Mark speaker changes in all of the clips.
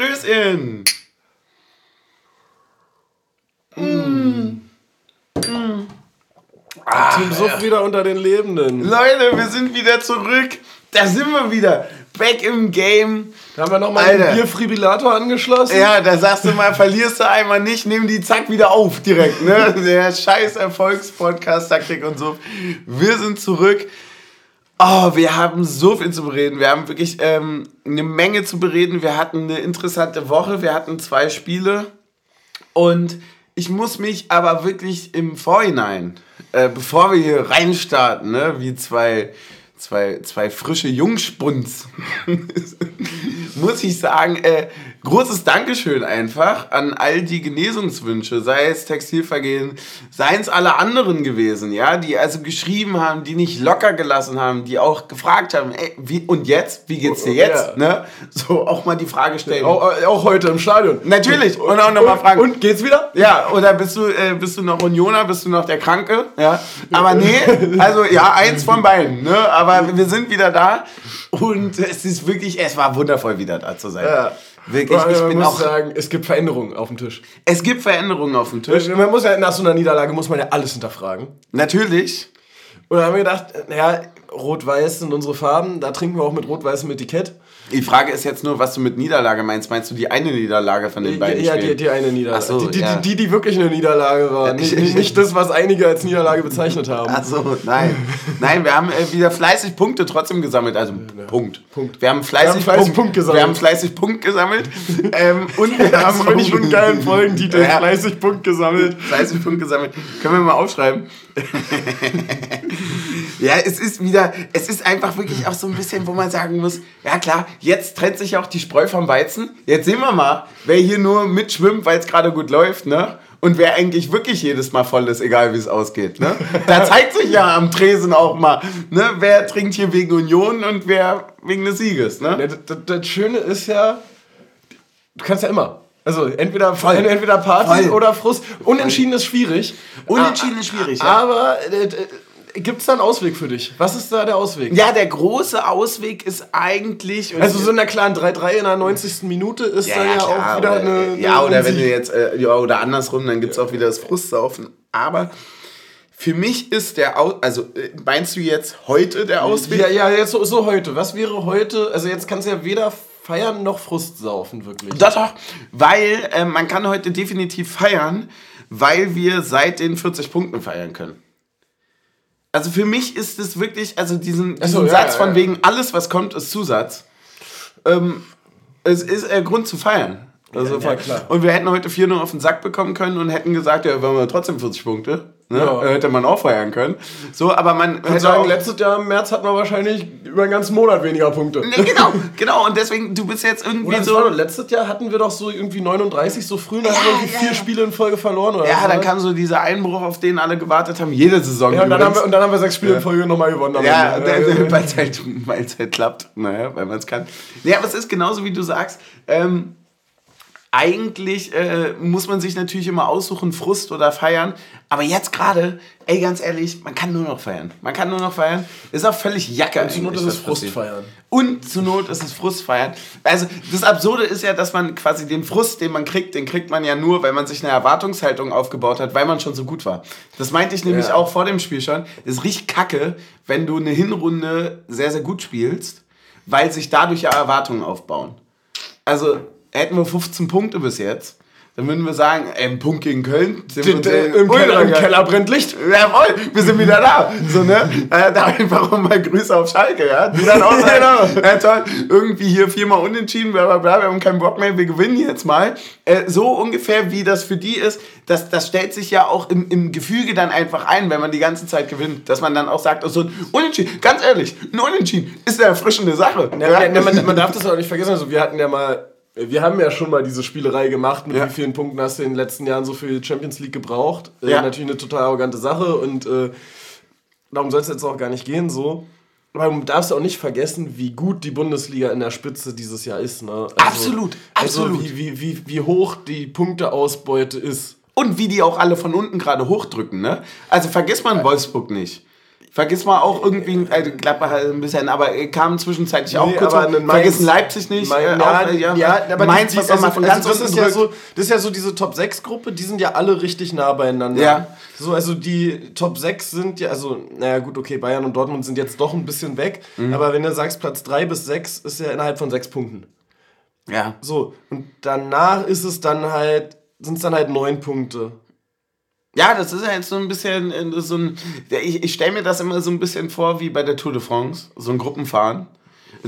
Speaker 1: Stößchen!
Speaker 2: Mm. Ah, Team Suff ja. wieder unter den Lebenden.
Speaker 1: Leute, wir sind wieder zurück. Da sind wir wieder. Back im Game.
Speaker 2: Da haben wir nochmal den Bierfribilator angeschlossen.
Speaker 1: Ja, da sagst du mal, verlierst du einmal nicht, nimm die zack wieder auf direkt. Ne? Der scheiß Erfolgspodcast, Taktik und so. Wir sind zurück. Oh, wir haben so viel zu bereden. Wir haben wirklich ähm, eine Menge zu bereden. Wir hatten eine interessante Woche. Wir hatten zwei Spiele. Und ich muss mich aber wirklich im Vorhinein, äh, bevor wir hier reinstarten, ne, wie zwei zwei, zwei frische Jungspuns, muss ich sagen, äh, großes Dankeschön einfach an all die Genesungswünsche, sei es Textilvergehen, seien es alle anderen gewesen, ja, die also geschrieben haben, die nicht locker gelassen haben, die auch gefragt haben, ey, wie, und jetzt, wie geht's dir jetzt, ja. ne? So auch mal die Frage stellen.
Speaker 2: Auch, auch heute im Stadion.
Speaker 1: Natürlich, und, und auch nochmal fragen.
Speaker 2: Und geht's wieder?
Speaker 1: Ja, oder bist du, äh, bist du noch Unioner, bist du noch der Kranke, ja? Aber nee, also ja, eins von beiden, ne? Aber wir sind wieder da und es ist wirklich, es war wundervoll wieder da zu sein. Ja.
Speaker 2: Wirklich, ich man bin muss auch sagen, es gibt Veränderungen auf dem Tisch.
Speaker 1: Es gibt Veränderungen auf dem Tisch.
Speaker 2: Man muss ja nach so einer Niederlage muss man ja alles hinterfragen.
Speaker 1: Natürlich.
Speaker 2: Und dann haben wir gedacht, naja, Rot-Weiß sind unsere Farben, da trinken wir auch mit rot-weißem Etikett.
Speaker 1: Die Frage ist jetzt nur, was du mit Niederlage meinst. Meinst du die eine Niederlage von den beiden
Speaker 2: Ja, die, die eine Niederlage. So, die, ja. die, die, die, wirklich eine Niederlage war. nicht, nicht das, was einige als Niederlage bezeichnet haben.
Speaker 1: Achso, nein. Nein, wir haben äh, wieder fleißig Punkte trotzdem gesammelt. Also ja. Punkt. Punkt. Wir haben fleißig, wir haben fleißig Punkt, Punkt, gesammelt. Wir haben fleißig Punkt gesammelt. ähm, und wir
Speaker 2: haben... Das finde ich einen geilen Folgentitel. Ja. Fleißig Punkt gesammelt.
Speaker 1: Fleißig Punkt gesammelt. Können wir mal aufschreiben. ja, es ist wieder... Es ist einfach wirklich auch so ein bisschen, wo man sagen muss, ja klar, jetzt trennt sich auch die Spreu vom Weizen. Jetzt sehen wir mal, wer hier nur mitschwimmt, weil es gerade gut läuft, ne? Und wer eigentlich wirklich jedes Mal voll ist, egal wie es ausgeht. Ne? Da zeigt sich ja am Tresen auch mal, ne? wer trinkt hier wegen Union und wer wegen des Sieges. Ne?
Speaker 2: Das, das, das Schöne ist ja, du kannst ja immer. Also entweder, Voll. entweder Party Voll. oder Frust. Unentschieden ist schwierig.
Speaker 1: Unentschieden ist schwierig,
Speaker 2: ja. Aber äh, Gibt es da einen Ausweg für dich? Was ist da der Ausweg?
Speaker 1: Ja, der große Ausweg ist eigentlich.
Speaker 2: Also so in der klaren 3-3 in der 90. Minute ist ja, da ja, klar, auch wieder
Speaker 1: oder,
Speaker 2: eine,
Speaker 1: Ja, eine oder wenn du jetzt, äh, ja, oder andersrum, dann gibt es auch wieder das Frustsaufen. Aber für mich ist der Aus also äh, meinst du jetzt heute der Ausweg?
Speaker 2: Ja, ja, jetzt so, so heute. Was wäre heute? Also jetzt kannst du ja weder feiern noch Frust saufen, wirklich.
Speaker 1: Doch, doch. Weil äh, man kann heute definitiv feiern, weil wir seit den 40 Punkten feiern können. Also für mich ist es wirklich, also diesen, diesen so, ja, Satz von ja. wegen alles, was kommt, ist Zusatz. Ähm, es ist äh, Grund zu feiern. Also ja, klar. Und wir hätten heute 4-0 auf den Sack bekommen können und hätten gesagt, ja, wir haben trotzdem 40 Punkte. Ne? Ja. Hätte man auch feiern können. So, aber man
Speaker 2: ich sagen, letztes Jahr im März hatten wir wahrscheinlich über einen ganzen Monat weniger Punkte.
Speaker 1: Ne, genau, genau. Und deswegen, du bist jetzt irgendwie oder so.
Speaker 2: letztes Jahr hatten wir doch so irgendwie 39 so früh, dann ja, haben wir irgendwie ja, vier Spiele in Folge verloren. Oder
Speaker 1: ja, so, dann ne? kam so dieser Einbruch, auf den alle gewartet haben, jede Saison.
Speaker 2: Ja, und dann, haben wir, und dann haben wir sechs Spiele in Folge nochmal gewonnen.
Speaker 1: Ja, weil es halt, halt klappt. Naja, weil man es kann. Ja, aber es ist genauso, wie du sagst. Ähm, eigentlich äh, muss man sich natürlich immer aussuchen, Frust oder feiern. Aber jetzt gerade, ey, ganz ehrlich, man kann nur noch feiern. Man kann nur noch feiern. Ist auch völlig Jacke.
Speaker 2: Und zur Not ist es Frust feiern.
Speaker 1: Und zur Not ist es Frust feiern. Also das Absurde ist ja, dass man quasi den Frust, den man kriegt, den kriegt man ja nur, weil man sich eine Erwartungshaltung aufgebaut hat, weil man schon so gut war. Das meinte ich nämlich ja. auch vor dem Spiel schon. Es riecht kacke, wenn du eine Hinrunde sehr, sehr gut spielst, weil sich dadurch ja Erwartungen aufbauen. Also hätten wir 15 Punkte bis jetzt, dann würden wir sagen, ey, ein Punkt gegen Köln.
Speaker 2: Sind wir, äh, im, Keller, Im Keller brennt Licht.
Speaker 1: Jawohl, wir sind wieder da. So, ne? Äh, da einfach mal Grüße auf Schalke, ja? Die dann auch sagen, genau. äh, toll, irgendwie hier viermal unentschieden, bla bla bla, wir haben keinen Bock mehr, wir gewinnen jetzt mal. Äh, so ungefähr, wie das für die ist, das, das stellt sich ja auch im, im Gefüge dann einfach ein, wenn man die ganze Zeit gewinnt. Dass man dann auch sagt, oh, so ein Unentschieden, ganz ehrlich, ein Unentschieden ist eine erfrischende Sache.
Speaker 2: Ja, ja. Man, man darf das auch nicht vergessen, also wir hatten ja mal wir haben ja schon mal diese Spielerei gemacht, mit ja. wie vielen Punkten hast du in den letzten Jahren so für die Champions League gebraucht. Äh, ja. Äh, natürlich eine total arrogante Sache und äh, darum soll es jetzt auch gar nicht gehen so. Aber du darfst auch nicht vergessen, wie gut die Bundesliga in der Spitze dieses Jahr ist. Ne? Also,
Speaker 1: absolut, absolut.
Speaker 2: Also wie, wie, wie, wie hoch die Punkteausbeute ist.
Speaker 1: Und wie die auch alle von unten gerade hochdrücken. Ne? Also vergiss man Wolfsburg nicht. Vergiss mal auch irgendwie, äh, Gladbach halt ein bisschen, aber kam zwischenzeitlich auch kurz. Aber Mainz, vergiss Leipzig nicht. Mein,
Speaker 2: äh, auch, ja, ja, aber Mainz, die, was also, von ganz also das ist ja so, Das ist ja so diese Top-6-Gruppe, die sind ja alle richtig nah beieinander. Ja. So, also die Top 6 sind ja, also, naja gut, okay, Bayern und Dortmund sind jetzt doch ein bisschen weg, mhm. aber wenn du sagst, Platz 3 bis 6 ist ja innerhalb von 6 Punkten. Ja. So, und danach ist es dann halt, sind es dann halt 9 Punkte.
Speaker 1: Ja, das ist ja jetzt so ein bisschen äh, so ein. Ich, ich stelle mir das immer so ein bisschen vor wie bei der Tour de France, so ein Gruppenfahren.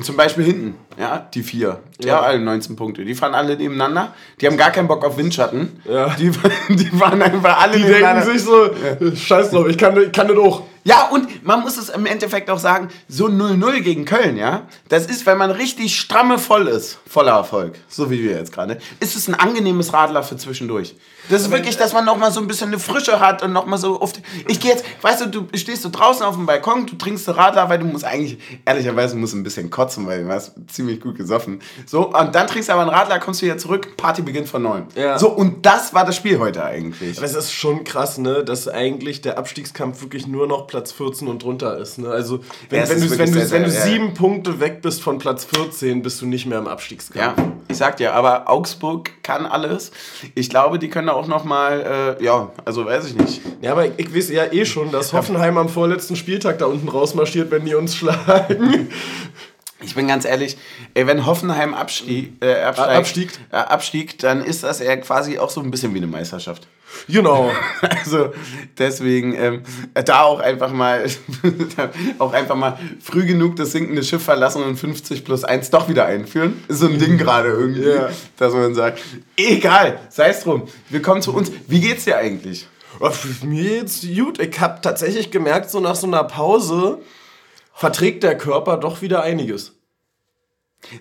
Speaker 1: Zum Beispiel hinten, ja, die vier. Die ja. haben alle 19 Punkte. Die fahren alle nebeneinander. Die haben gar keinen Bock auf Windschatten. Ja. Die, die fahren einfach alle
Speaker 2: die nebeneinander. Die denken sich so, ja. scheiß drauf, ich kann, ich kann das auch.
Speaker 1: Ja, und man muss es im Endeffekt auch sagen, so 0-0 gegen Köln, ja, das ist, wenn man richtig stramme voll ist, voller Erfolg, so wie wir jetzt gerade, ist es ein angenehmes Radler für zwischendurch. Das ist wirklich, dass man noch mal so ein bisschen eine Frische hat und noch mal so oft. Ich gehe jetzt, weißt du, du stehst so draußen auf dem Balkon, du trinkst Radler, weil du musst eigentlich, ehrlicherweise, musst ein bisschen kotzen, weil du hast ziemlich gut gesoffen. So, und dann trinkst du aber einen Radler, kommst du wieder zurück, Party beginnt von neuem. Ja. So, und das war das Spiel heute eigentlich.
Speaker 2: Aber es ist schon krass, ne, dass eigentlich der Abstiegskampf wirklich nur noch Platz 14 und drunter ist. Ne? Also wenn, ja, wenn, du, wenn, du, wenn du sieben ja. Punkte weg bist von Platz 14, bist du nicht mehr im Abstiegskampf.
Speaker 1: Ja, ich sag dir, aber Augsburg kann alles. Ich glaube, die können auch noch mal, äh, ja, also weiß ich nicht.
Speaker 2: Ja, aber ich weiß ja eh schon, dass Hoffenheim am vorletzten Spieltag da unten rausmarschiert, wenn die uns schlagen.
Speaker 1: Ich bin ganz ehrlich, ey, wenn Hoffenheim abstieg, äh, absteigt, abstiegt. Äh, dann ist das ja quasi auch so ein bisschen wie eine Meisterschaft. Genau. Also deswegen ähm, da auch einfach mal auch einfach mal früh genug das sinkende Schiff verlassen und 50 plus 1 doch wieder einführen. Ist so ein Ding gerade irgendwie, ja. dass man sagt, egal, sei es drum. Wir kommen zu uns. Wie geht's dir eigentlich?
Speaker 2: Mir geht's gut. Ich habe tatsächlich gemerkt, so nach so einer Pause verträgt der Körper doch wieder einiges.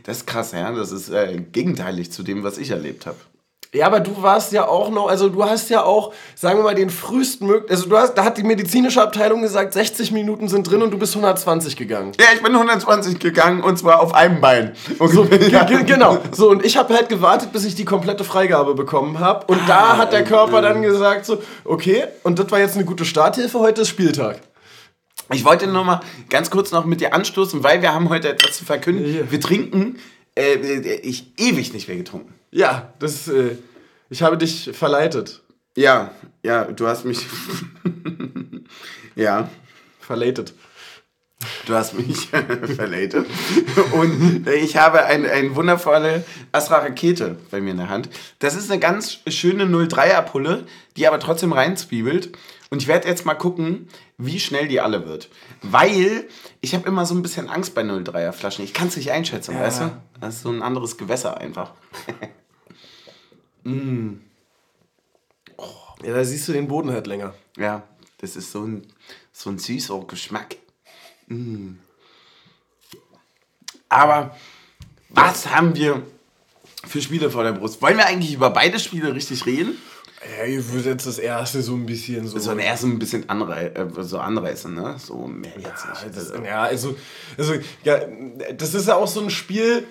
Speaker 1: Das ist krass, ja. Das ist äh, gegenteilig zu dem, was ich erlebt habe.
Speaker 2: Ja, aber du warst ja auch noch, also du hast ja auch, sagen wir mal, den frühesten möglichen, also du hast, da hat die medizinische Abteilung gesagt, 60 Minuten sind drin und du bist 120 gegangen.
Speaker 1: Ja, ich bin 120 gegangen und zwar auf einem Bein.
Speaker 2: So, ja. Genau. So, und ich habe halt gewartet, bis ich die komplette Freigabe bekommen habe. Und ah, da hat der Körper dann gesagt so, okay, und das war jetzt eine gute Starthilfe, heute ist Spieltag.
Speaker 1: Ich wollte noch mal ganz kurz noch mit dir anstoßen, weil wir haben heute etwas zu verkünden. Ja. Wir trinken, äh, äh, ich ewig nicht mehr getrunken.
Speaker 2: Ja, das, äh, ich habe dich verleitet.
Speaker 1: Ja, ja, du hast mich, ja.
Speaker 2: Verleitet.
Speaker 1: Du hast mich verleitet. Und ich habe eine ein wundervolle Astra Rakete bei mir in der Hand. Das ist eine ganz schöne 03er Pulle, die aber trotzdem reinzwiebelt. Und ich werde jetzt mal gucken, wie schnell die alle wird. Weil ich habe immer so ein bisschen Angst bei 03er Flaschen. Ich kann es nicht einschätzen, ja. weißt du? Das ist so ein anderes Gewässer einfach.
Speaker 2: mm. oh. Ja, da siehst du den Boden halt länger.
Speaker 1: Ja, das ist so ein, so ein süßer Geschmack. Mm. Aber was haben wir für Spiele vor der Brust? Wollen wir eigentlich über beide Spiele richtig reden?
Speaker 2: Ja, ich würde jetzt das erste so ein bisschen so.
Speaker 1: So ein erste ein bisschen anrei äh, so anreißen, ne? So mehr jetzt
Speaker 2: ja, nicht. Das, ja, also, also ja, das ist ja auch so ein Spiel.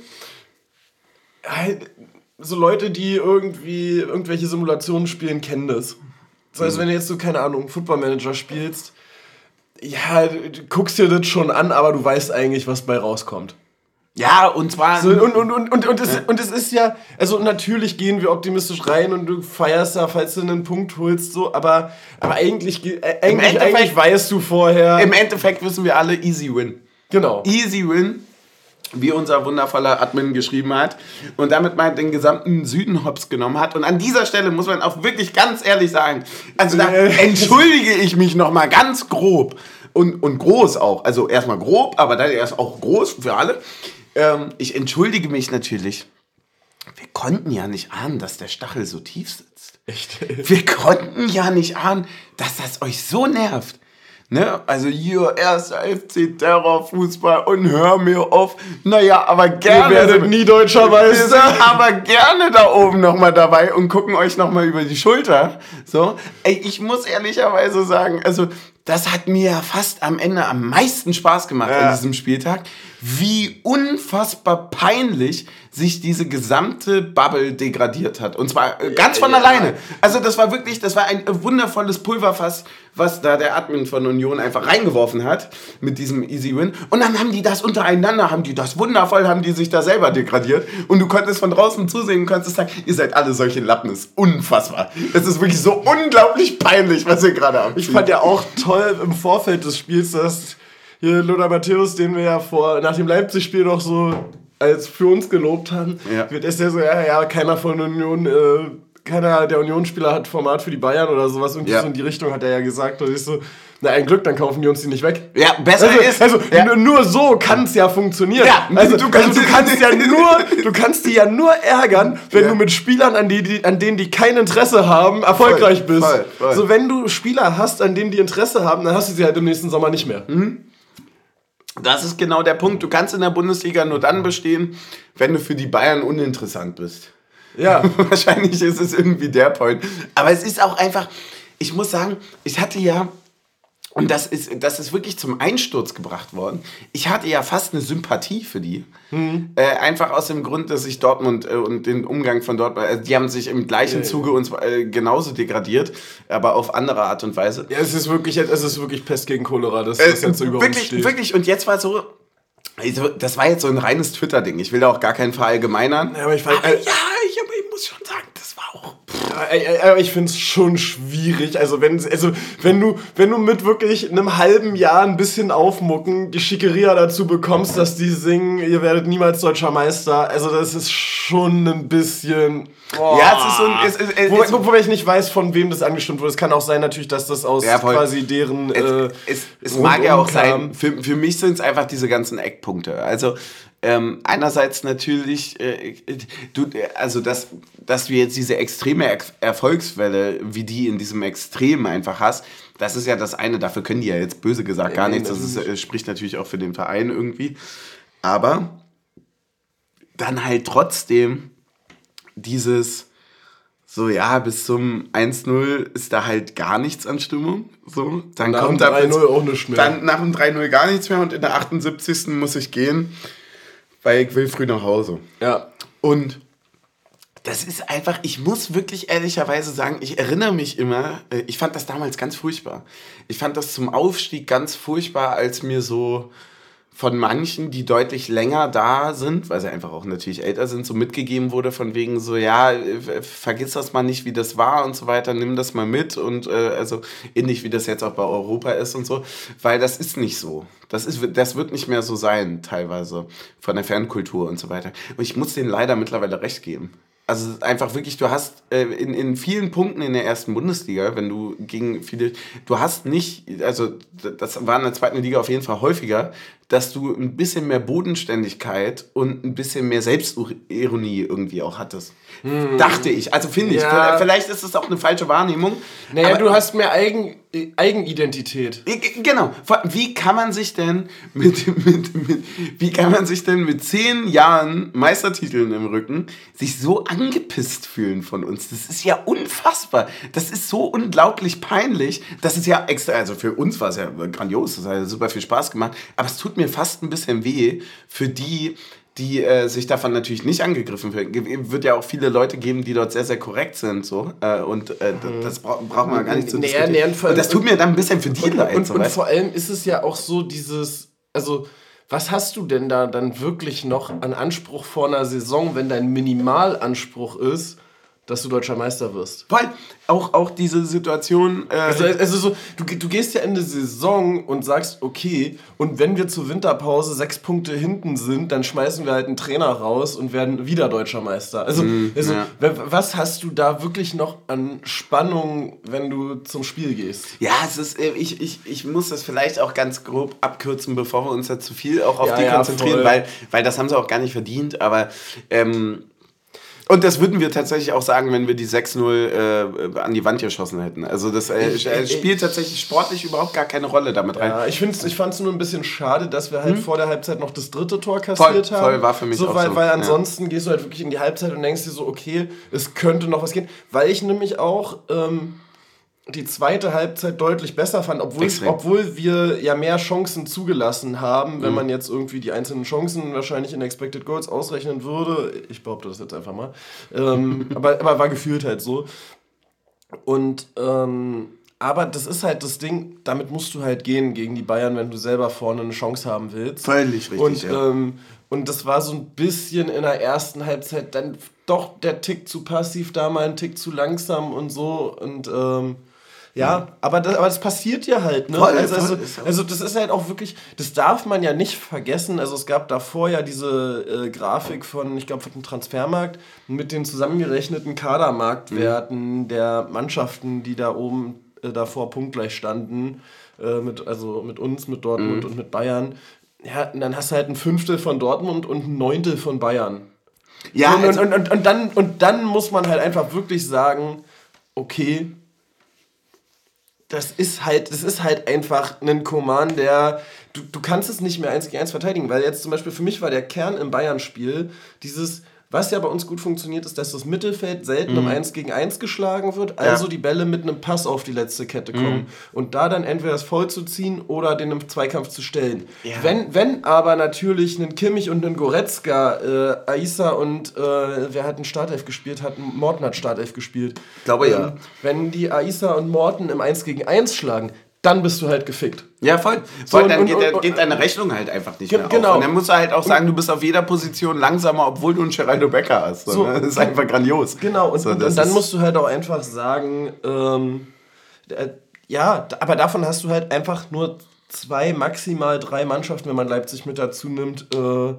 Speaker 2: Halt, so Leute, die irgendwie irgendwelche Simulationen spielen, kennen das. Das heißt, mhm. wenn du jetzt so, keine Ahnung, Football Manager spielst, ja, du guckst dir das schon an, aber du weißt eigentlich, was bei rauskommt.
Speaker 1: Ja, und zwar.
Speaker 2: So, und, und, und, und, und, es, und es ist ja, also natürlich gehen wir optimistisch rein und du feierst da, falls du einen Punkt holst, so, aber, aber eigentlich, äh, eigentlich, eigentlich weißt du vorher.
Speaker 1: Im Endeffekt wissen wir alle, easy win. Genau. Easy win, wie unser wundervoller Admin geschrieben hat. Und damit meint den gesamten Süden hops genommen hat. Und an dieser Stelle muss man auch wirklich ganz ehrlich sagen, also da entschuldige ich mich nochmal ganz grob. Und, und groß auch. Also erstmal grob, aber dann erst auch groß für alle ähm, ich entschuldige mich natürlich. Wir konnten ja nicht ahnen, dass der Stachel so tief sitzt. Echt? Wir konnten ja nicht ahnen, dass das euch so nervt. Ne? Also hier, erster FC Terror Fußball und hör mir auf. Naja, aber gerne.
Speaker 2: Ihr werdet nie deutscher Meister.
Speaker 1: Aber gerne da oben nochmal dabei und gucken euch nochmal über die Schulter. So, ey, ich muss ehrlicherweise sagen, also das hat mir fast am Ende am meisten Spaß gemacht ja. an diesem Spieltag, wie unfassbar peinlich sich diese gesamte Bubble degradiert hat. Und zwar äh, ganz von ja. alleine. Also das war wirklich, das war ein wundervolles Pulverfass, was da der Admin von Union einfach reingeworfen hat mit diesem Easy Win. Und dann haben die das untereinander, haben die das wundervoll, haben die sich da selber degradiert. Und du konntest von draußen zusehen und konntest sagen, ihr seid alle solche Lappen. Das ist unfassbar. Es ist wirklich so unglaublich peinlich, was ihr gerade habt.
Speaker 2: Ich fand ja auch toll im Vorfeld des Spiels, dass hier Lothar Matthäus, den wir ja vor, nach dem Leipzig-Spiel noch so als für uns gelobt haben, ja. wird ist ja so, ja, ja, keiner von Union, äh, keiner der Unionsspieler hat Format für die Bayern oder sowas. Und ja. so in die Richtung hat er ja gesagt. Und ich so, na, ein Glück, dann kaufen die uns die nicht weg.
Speaker 1: Ja, besser
Speaker 2: also,
Speaker 1: ist.
Speaker 2: Also, ja. nur so kann es ja funktionieren. Ja, also, du kannst, also, du kannst ja nur, du kannst die ja nur ärgern, wenn ja. du mit Spielern, an, die, die, an denen die kein Interesse haben, erfolgreich voll, bist. Voll, voll. So, wenn du Spieler hast, an denen die Interesse haben, dann hast du sie halt im nächsten Sommer nicht mehr. Mhm.
Speaker 1: Das ist genau der Punkt. Du kannst in der Bundesliga nur dann bestehen, wenn du für die Bayern uninteressant bist. Ja. Wahrscheinlich ist es irgendwie der Point. Aber es ist auch einfach, ich muss sagen, ich hatte ja und das ist, das ist wirklich zum Einsturz gebracht worden. Ich hatte ja fast eine Sympathie für die. Mhm. Äh, einfach aus dem Grund, dass ich Dortmund äh, und den Umgang von Dortmund, also die haben sich im gleichen ja, Zuge ja. uns äh, genauso degradiert, aber auf andere Art und Weise.
Speaker 2: Ja, es ist wirklich, es ist wirklich Pest gegen Cholera, das, das jetzt so
Speaker 1: über wirklich, uns steht. Wirklich, und jetzt war so, also, das war jetzt so ein reines Twitter-Ding. Ich will da auch gar keinen verallgemeinern. Ja, aber ich, aber,
Speaker 2: ja, ich, ich muss schon sagen, das war auch aber ich finde es schon schwierig. Also wenn, also wenn du, wenn du mit wirklich einem halben Jahr ein bisschen aufmucken die Schickeria dazu bekommst, dass die singen, ihr werdet niemals deutscher Meister, also das ist schon ein bisschen. Oh. Ja, es ist so ein. Es, es, es, Wo, wobei ich nicht weiß, von wem das angestimmt wurde. Es kann auch sein, natürlich, dass das aus ja, quasi deren. Äh,
Speaker 1: es, es mag ja auch sein. Für, für mich sind es einfach diese ganzen Eckpunkte. Also ähm, einerseits natürlich, äh, du, also dass, dass du jetzt diese extreme er Erfolgswelle, wie die in diesem Extrem einfach hast, das ist ja das eine, dafür können die ja jetzt böse gesagt gar nichts, das ist, äh, spricht natürlich auch für den Verein irgendwie. Aber dann halt trotzdem dieses, so ja, bis zum 1-0 ist da halt gar nichts an Stimmung. So, dann nach kommt dem 3-0 auch nicht mehr. Dann nach dem 3-0 gar nichts mehr und in der 78. muss ich gehen weil ich will früh nach Hause. Ja. Und das ist einfach, ich muss wirklich ehrlicherweise sagen, ich erinnere mich immer, äh, ich fand das damals ganz furchtbar. Ich fand das zum Aufstieg ganz furchtbar, als mir so von manchen, die deutlich länger da sind, weil sie einfach auch natürlich älter sind, so mitgegeben wurde von wegen so, ja, vergiss das mal nicht, wie das war und so weiter, nimm das mal mit und äh, also ähnlich wie das jetzt auch bei Europa ist und so, weil das ist nicht so. Das, ist, das wird nicht mehr so sein, teilweise, von der Fernkultur und so weiter. Und ich muss denen leider mittlerweile recht geben. Also einfach wirklich, du hast äh, in, in vielen Punkten in der ersten Bundesliga, wenn du gegen viele, du hast nicht, also das war in der zweiten Liga auf jeden Fall häufiger, dass du ein bisschen mehr Bodenständigkeit und ein bisschen mehr Selbstironie irgendwie auch hattest. Hm. Dachte ich. Also finde ich. Ja. Vielleicht ist es auch eine falsche Wahrnehmung.
Speaker 2: Naja, du hast mehr Eigen, Eigenidentität.
Speaker 1: Genau. Wie kann man sich denn mit, mit, mit, wie kann man sich denn mit zehn Jahren Meistertiteln im Rücken sich so angepisst fühlen von uns? Das ist ja unfassbar. Das ist so unglaublich peinlich. Das ist ja extra, also für uns war es ja grandios. Das hat ja super viel Spaß gemacht. Aber es tut mir fast ein bisschen weh für die, die äh, sich davon natürlich nicht angegriffen fühlen. Wird ja auch viele Leute geben, die dort sehr, sehr korrekt sind. So. Äh, und äh, mhm. das bra braucht man gar nicht zu diskutieren. Nee, und das tut mir dann ein bisschen für die
Speaker 2: und, leid. Und, so, und vor allem ist es ja auch so dieses, also was hast du denn da dann wirklich noch an Anspruch vor einer Saison, wenn dein Minimalanspruch ist, dass du deutscher Meister wirst.
Speaker 1: Weil auch, auch diese Situation. Äh
Speaker 2: also, also so, du, du gehst ja in die Saison und sagst, okay, und wenn wir zur Winterpause sechs Punkte hinten sind, dann schmeißen wir halt einen Trainer raus und werden wieder deutscher Meister. Also, mm, also ja. was hast du da wirklich noch an Spannung, wenn du zum Spiel gehst?
Speaker 1: Ja, es ist, äh, ich, ich, ich muss das vielleicht auch ganz grob abkürzen, bevor wir uns da zu viel auch auf ja, die ja, konzentrieren, weil, weil das haben sie auch gar nicht verdient, aber ähm, und das würden wir tatsächlich auch sagen, wenn wir die 6-0 äh, an die Wand geschossen hätten. Also das äh, ich, äh, spielt tatsächlich sportlich überhaupt gar keine Rolle damit rein.
Speaker 2: Ja, ich, ich fand es nur ein bisschen schade, dass wir halt hm? vor der Halbzeit noch das dritte Tor kassiert voll, haben. Voll war für mich so, auch weil, so. Weil ansonsten ja. gehst du halt wirklich in die Halbzeit und denkst dir so, okay, es könnte noch was gehen. Weil ich nämlich auch... Ähm, die zweite Halbzeit deutlich besser fand, obwohl, obwohl wir ja mehr Chancen zugelassen haben, wenn mhm. man jetzt irgendwie die einzelnen Chancen wahrscheinlich in Expected Goals ausrechnen würde. Ich behaupte das jetzt einfach mal. Ähm, aber, aber war gefühlt halt so. Und ähm, aber das ist halt das Ding, damit musst du halt gehen gegen die Bayern, wenn du selber vorne eine Chance haben willst. Völlig richtig. Und, ja. ähm, und das war so ein bisschen in der ersten Halbzeit dann doch der Tick zu passiv, da mal ein Tick zu langsam und so. Und ähm, ja, aber das, aber das passiert ja halt, ne? Voll, also, also, also, das ist halt auch wirklich, das darf man ja nicht vergessen. Also es gab davor ja diese äh, Grafik von, ich glaube, von dem Transfermarkt mit den zusammengerechneten Kadermarktwerten mhm. der Mannschaften, die da oben äh, davor punktgleich standen. Äh, mit, also mit uns, mit Dortmund mhm. und mit Bayern. Ja, und dann hast du halt ein Fünftel von Dortmund und ein Neuntel von Bayern. Ja, und, also und, und, und, dann, und dann muss man halt einfach wirklich sagen, okay, das ist halt, das ist halt einfach ein Command, der. Du, du kannst es nicht mehr eins gegen eins verteidigen, weil jetzt zum Beispiel für mich war der Kern im Bayern-Spiel dieses, was ja bei uns gut funktioniert, ist, dass das Mittelfeld selten mhm. um 1 gegen 1 geschlagen wird, also ja. die Bälle mit einem Pass auf die letzte Kette kommen. Mhm. Und da dann entweder das Voll zu ziehen oder den im Zweikampf zu stellen. Ja. Wenn, wenn aber natürlich ein Kimmich und ein Goretzka, äh, Aisa und äh, wer hat einen Startelf gespielt, hat Morten hat Startelf gespielt. Ich glaube ähm, ja. Wenn die Aisa und Morten im 1 gegen 1 schlagen, dann bist du halt gefickt. Ja, voll.
Speaker 1: So, voll dann und, geht, und, geht, deine Rechnung halt einfach nicht mehr genau. auf. Und dann musst du halt auch sagen, du bist auf jeder Position langsamer, obwohl du einen Geraldo Becker hast. So, ne? Das ist einfach grandios.
Speaker 2: Genau, und, so, und dann musst du halt auch einfach sagen, ähm, äh, ja, aber davon hast du halt einfach nur zwei, maximal drei Mannschaften, wenn man Leipzig mit dazu nimmt, äh,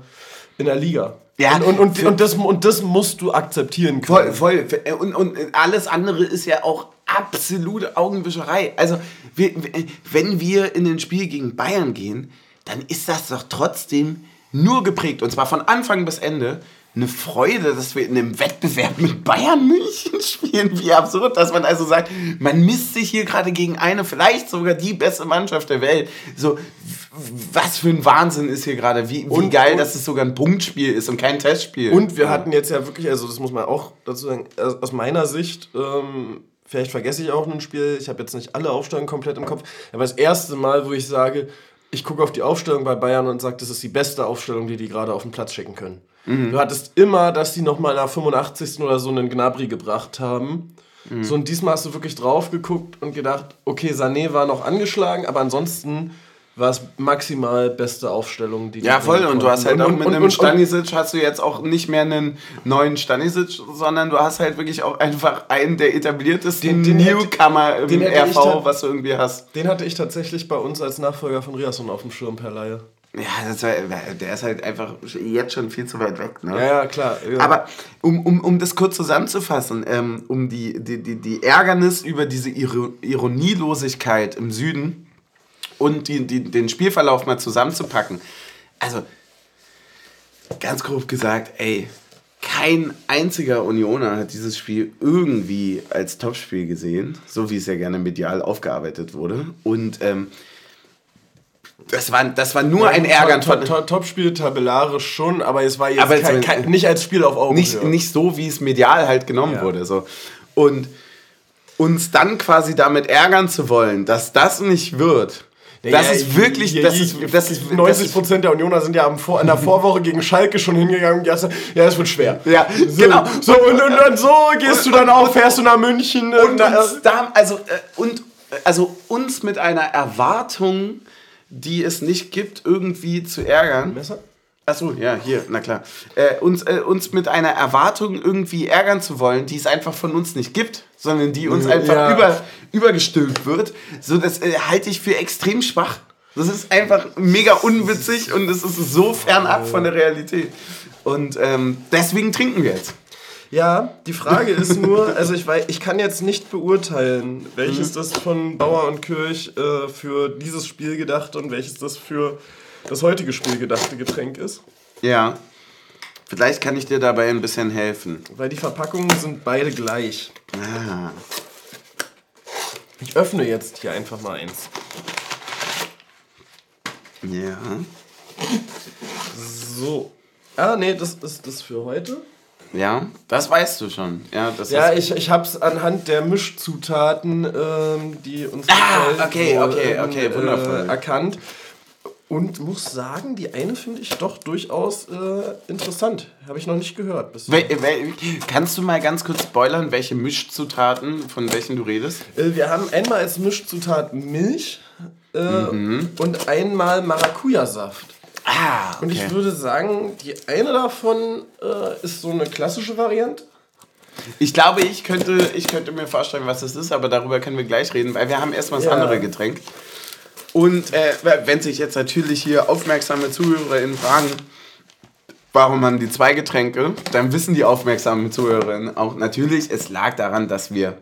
Speaker 2: in der Liga. Ja, und, und, und, und, das, und das musst du akzeptieren
Speaker 1: können. Voll, voll. Und, und alles andere ist ja auch absolute Augenwischerei. Also, wir, wenn wir in ein Spiel gegen Bayern gehen, dann ist das doch trotzdem nur geprägt, und zwar von Anfang bis Ende, eine Freude, dass wir in einem Wettbewerb mit Bayern München spielen. Wie absurd, dass man also sagt, man misst sich hier gerade gegen eine, vielleicht sogar die beste Mannschaft der Welt. So, was für ein Wahnsinn ist hier gerade. Wie, wie und, geil, und, dass es sogar ein Punktspiel ist und kein Testspiel.
Speaker 2: Und wir hatten jetzt ja wirklich, also das muss man auch dazu sagen, aus meiner Sicht, ähm, Vielleicht vergesse ich auch ein Spiel. Ich habe jetzt nicht alle Aufstellungen komplett im Kopf. Aber das erste Mal, wo ich sage, ich gucke auf die Aufstellung bei Bayern und sage, das ist die beste Aufstellung, die die gerade auf den Platz schicken können. Mhm. Du hattest immer, dass die nochmal nach 85. oder so einen Gnabri gebracht haben. Mhm. So, und diesmal hast du wirklich drauf geguckt und gedacht, okay, Sané war noch angeschlagen, aber ansonsten war es maximal beste Aufstellung, die Ja, voll. Und du
Speaker 1: hast halt und, auch mit und, einem Stanisic hast du jetzt auch nicht mehr einen neuen Stanisic, sondern du hast halt wirklich auch einfach einen der etabliertesten den, den Newcomer im den RV, was du irgendwie hast.
Speaker 2: Den hatte ich tatsächlich bei uns als Nachfolger von Riasson auf dem Schirm per Laie.
Speaker 1: Ja, war, der ist halt einfach jetzt schon viel zu weit weg. Ne? Ja, ja klar. Ja. Aber um, um, um das kurz zusammenzufassen, ähm, um die, die, die, die Ärgernis über diese Ironielosigkeit im Süden und die, die, den Spielverlauf mal zusammenzupacken. Also, ganz grob gesagt, ey, kein einziger Unioner hat dieses Spiel irgendwie als Topspiel gesehen, so wie es ja gerne medial aufgearbeitet wurde. Und ähm, das war, das war nur ja, ein Ärgern
Speaker 2: von. Topspiel tabellarisch schon, aber es war jetzt aber kein, kein, nicht als Spiel auf
Speaker 1: Augenhöhe. Nicht, nicht so, wie es medial halt genommen ja. wurde. So. Und uns dann quasi damit ärgern zu wollen, dass das nicht wird, das ja, ist wirklich, das ist,
Speaker 2: das ist 90 Prozent der Unioner sind ja am Vor in der Vorwoche gegen Schalke schon hingegangen ja, das wird schwer. Ja, so, genau. So und, und, und, so gehst und, du dann auch, fährst du nach München
Speaker 1: und, und da, also äh, und also uns mit einer Erwartung, die es nicht gibt, irgendwie zu ärgern. Messer? Achso, ja, hier, na klar. Äh, uns, äh, uns mit einer Erwartung irgendwie ärgern zu wollen, die es einfach von uns nicht gibt, sondern die uns einfach ja. über, übergestülpt wird, so das äh, halte ich für extrem schwach. Das ist einfach mega unwitzig und es ist so fernab von der Realität. Und ähm, deswegen trinken wir jetzt.
Speaker 2: Ja, die Frage ist nur, also ich weiß, ich kann jetzt nicht beurteilen, welches mhm. das von Bauer und Kirch äh, für dieses Spiel gedacht und welches das für das heutige Spiel gedachte Getränk ist.
Speaker 1: Ja. Vielleicht kann ich dir dabei ein bisschen helfen.
Speaker 2: Weil die Verpackungen sind beide gleich. Ah. Ich öffne jetzt hier einfach mal eins. Ja. So. Ah, nee, das ist das für heute.
Speaker 1: Ja, das weißt du schon. Ja, das
Speaker 2: ja ich, ich habe es anhand der Mischzutaten, ähm, die uns
Speaker 1: ah, okay, okay, okay,
Speaker 2: äh, wundervoll. erkannt. Und muss sagen, die eine finde ich doch durchaus äh, interessant. Habe ich noch nicht gehört.
Speaker 1: Kannst du mal ganz kurz spoilern, welche Mischzutaten, von welchen du redest?
Speaker 2: Äh, wir haben einmal als Mischzutat Milch äh, mhm. und einmal Maracuja-Saft. Ah, okay. Und ich würde sagen, die eine davon äh, ist so eine klassische Variante.
Speaker 1: Ich glaube, ich könnte, ich könnte mir vorstellen, was das ist, aber darüber können wir gleich reden, weil wir haben erstmal das ja. andere Getränk. Und äh, wenn sich jetzt natürlich hier aufmerksame ZuhörerInnen fragen, warum haben die zwei Getränke, dann wissen die aufmerksamen ZuhörerInnen auch natürlich, es lag daran, dass wir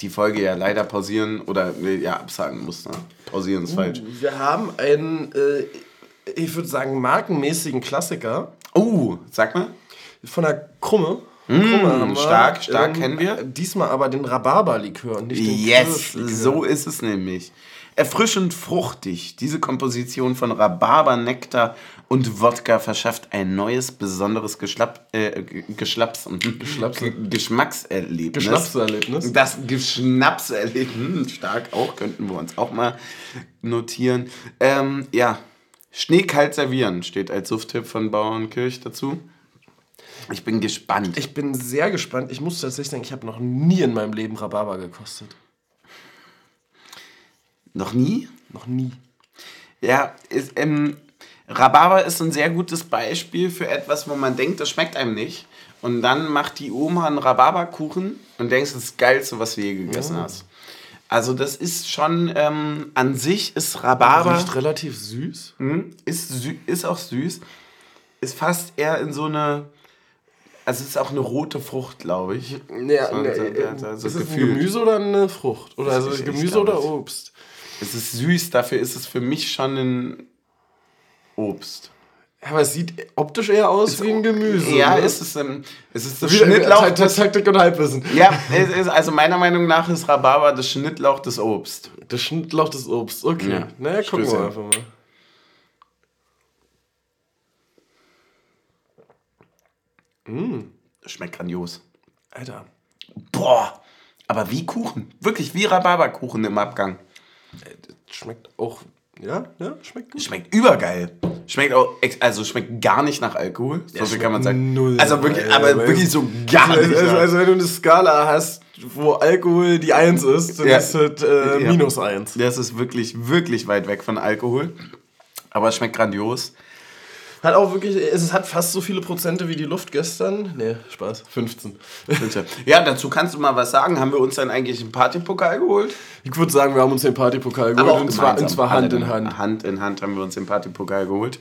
Speaker 1: die Folge ja leider pausieren oder ja absagen mussten. Pausieren ist uh, falsch.
Speaker 2: Wir haben einen, äh, ich würde sagen, markenmäßigen Klassiker.
Speaker 1: Oh, sag mal.
Speaker 2: Von der Krumme.
Speaker 1: Mmh, stark, stark ähm, kennen wir.
Speaker 2: Diesmal aber den Rhabarberlikör und nicht den
Speaker 1: Yes, so ist es nämlich. Erfrischend fruchtig. Diese Komposition von Rhabarber, Nektar und Wodka verschafft ein neues, besonderes Geschlapp, äh, Geschlaps, Geschlaps, Geschmackserlebnis. Geschmackserlebnis. Das Geschnapserlebnis, stark auch, könnten wir uns auch mal notieren. Ähm, ja, Schneekalt servieren steht als Sufttipp von Bauernkirch dazu. Ich bin gespannt.
Speaker 2: Ich bin sehr gespannt. Ich muss tatsächlich sagen, ich habe noch nie in meinem Leben Rhabarber gekostet.
Speaker 1: Noch nie?
Speaker 2: Noch nie.
Speaker 1: Ja, ist, ähm, Rhabarber ist ein sehr gutes Beispiel für etwas, wo man denkt, das schmeckt einem nicht. Und dann macht die Oma einen Rhabarberkuchen und denkst, das ist das Geilste, was du je gegessen ja. hast. Also das ist schon, ähm, an sich ist Rhabarber...
Speaker 2: Riecht relativ süß.
Speaker 1: Mh, ist, sü ist auch süß. Ist fast eher in so eine... Also es ist auch eine rote Frucht, glaube ich. Ja, so,
Speaker 2: ne, so, so, ist es ein Gemüse oder eine Frucht? Oder also Gemüse oder Obst?
Speaker 1: Es ist süß, dafür ist es für mich schon ein Obst.
Speaker 2: Aber es sieht optisch eher aus ist wie ein Gemüse.
Speaker 1: Ja,
Speaker 2: ne?
Speaker 1: ist es, ähm, es ist das wie, Schnittlauch.
Speaker 2: Des, Taktik und Halbwissen.
Speaker 1: Ja, ist, also meiner Meinung nach ist Rhabarber das Schnittlauch des Obst.
Speaker 2: Das Schnittlauch des Obst, okay. Ja. Naja, gucken wir einfach mal.
Speaker 1: Mm. Das schmeckt grandios.
Speaker 2: Alter.
Speaker 1: Boah, aber wie Kuchen. Wirklich wie Rhabarberkuchen im Abgang.
Speaker 2: Schmeckt auch. Ja, ja, schmeckt gut.
Speaker 1: Schmeckt übergeil. Schmeckt auch, also schmeckt gar nicht nach Alkohol. So viel kann man sagen.
Speaker 2: Null.
Speaker 1: Also wirklich, aber wirklich so gar
Speaker 2: also,
Speaker 1: nicht.
Speaker 2: Also, also, wenn du eine Skala hast, wo Alkohol die 1 ist, dann ja. ist es äh, minus 1.
Speaker 1: Das ist wirklich, wirklich weit weg von Alkohol. Aber es schmeckt grandios.
Speaker 2: Hat auch wirklich, es hat fast so viele Prozente wie die Luft gestern. Nee, Spaß. 15.
Speaker 1: ja, dazu kannst du mal was sagen. Haben wir uns dann eigentlich einen Partypokal geholt?
Speaker 2: Ich würde sagen, wir haben uns den Partypokal geholt.
Speaker 1: und, zwar, und zwar Hand in Hand. Hand in Hand haben wir uns den Partypokal geholt.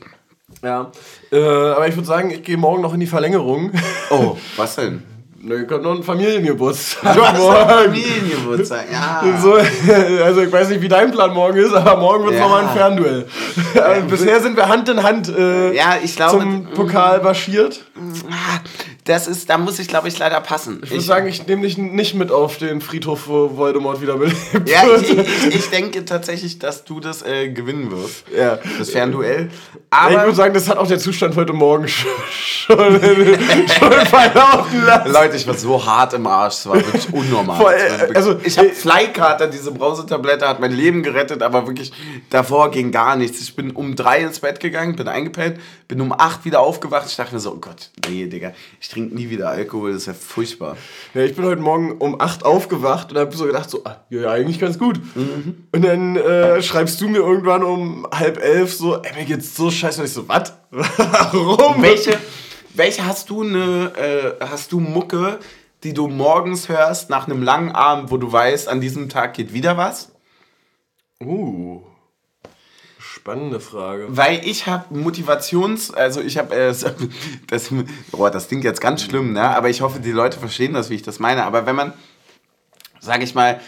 Speaker 2: Ja. Äh, aber ich würde sagen, ich gehe morgen noch in die Verlängerung.
Speaker 1: Oh, was denn?
Speaker 2: Ne, kommt noch ein Familiengeburtstag.
Speaker 1: Du hast einen Familiengeburtstag, ja.
Speaker 2: So, also ich weiß nicht, wie dein Plan morgen ist, aber morgen wird es ja. nochmal ein Fernduell. Ja, Bisher sind wir Hand in Hand äh,
Speaker 1: ja, ich glaube,
Speaker 2: zum Pokal marschiert.
Speaker 1: Das ist, da muss ich, glaube ich, leider passen.
Speaker 2: Ich würde sagen, ich nehme dich nicht mit auf den Friedhof, wo Voldemort wieder belebt
Speaker 1: Ja, ich, ich, ich, denke tatsächlich, dass du das äh, gewinnen wirst.
Speaker 2: Ja.
Speaker 1: Das Fernduell.
Speaker 2: Aber ich würde sagen, das hat auch der Zustand heute Morgen schon, schon, schon
Speaker 1: verlaufen lassen. Leute, ich war so hart im Arsch, es war wirklich unnormal. Voll, wirklich, also, ich habe Flykater, diese Brausetablette hat mein Leben gerettet, aber wirklich davor ging gar nichts. Ich bin um drei ins Bett gegangen, bin eingepennt, bin um acht wieder aufgewacht. Ich dachte mir so, oh Gott, nee, Digga, ich trinke nie wieder Alkohol, das ist ja furchtbar.
Speaker 2: Ja, ich bin heute Morgen um 8 aufgewacht und habe so gedacht, so, ah, ja, eigentlich ganz gut. Mhm. Und dann äh, schreibst du mir irgendwann um halb elf so, ey, mir geht's so scheiße. Und ich so, was? Warum?
Speaker 1: Welche, welche hast du eine, äh, hast du Mucke, die du morgens hörst nach einem langen Abend, wo du weißt, an diesem Tag geht wieder was?
Speaker 2: Uh. Spannende Frage.
Speaker 1: Weil ich habe Motivations, also ich habe äh, das, boah, das klingt jetzt ganz schlimm, ne? Aber ich hoffe, die Leute verstehen das, wie ich das meine. Aber wenn man, sage ich mal,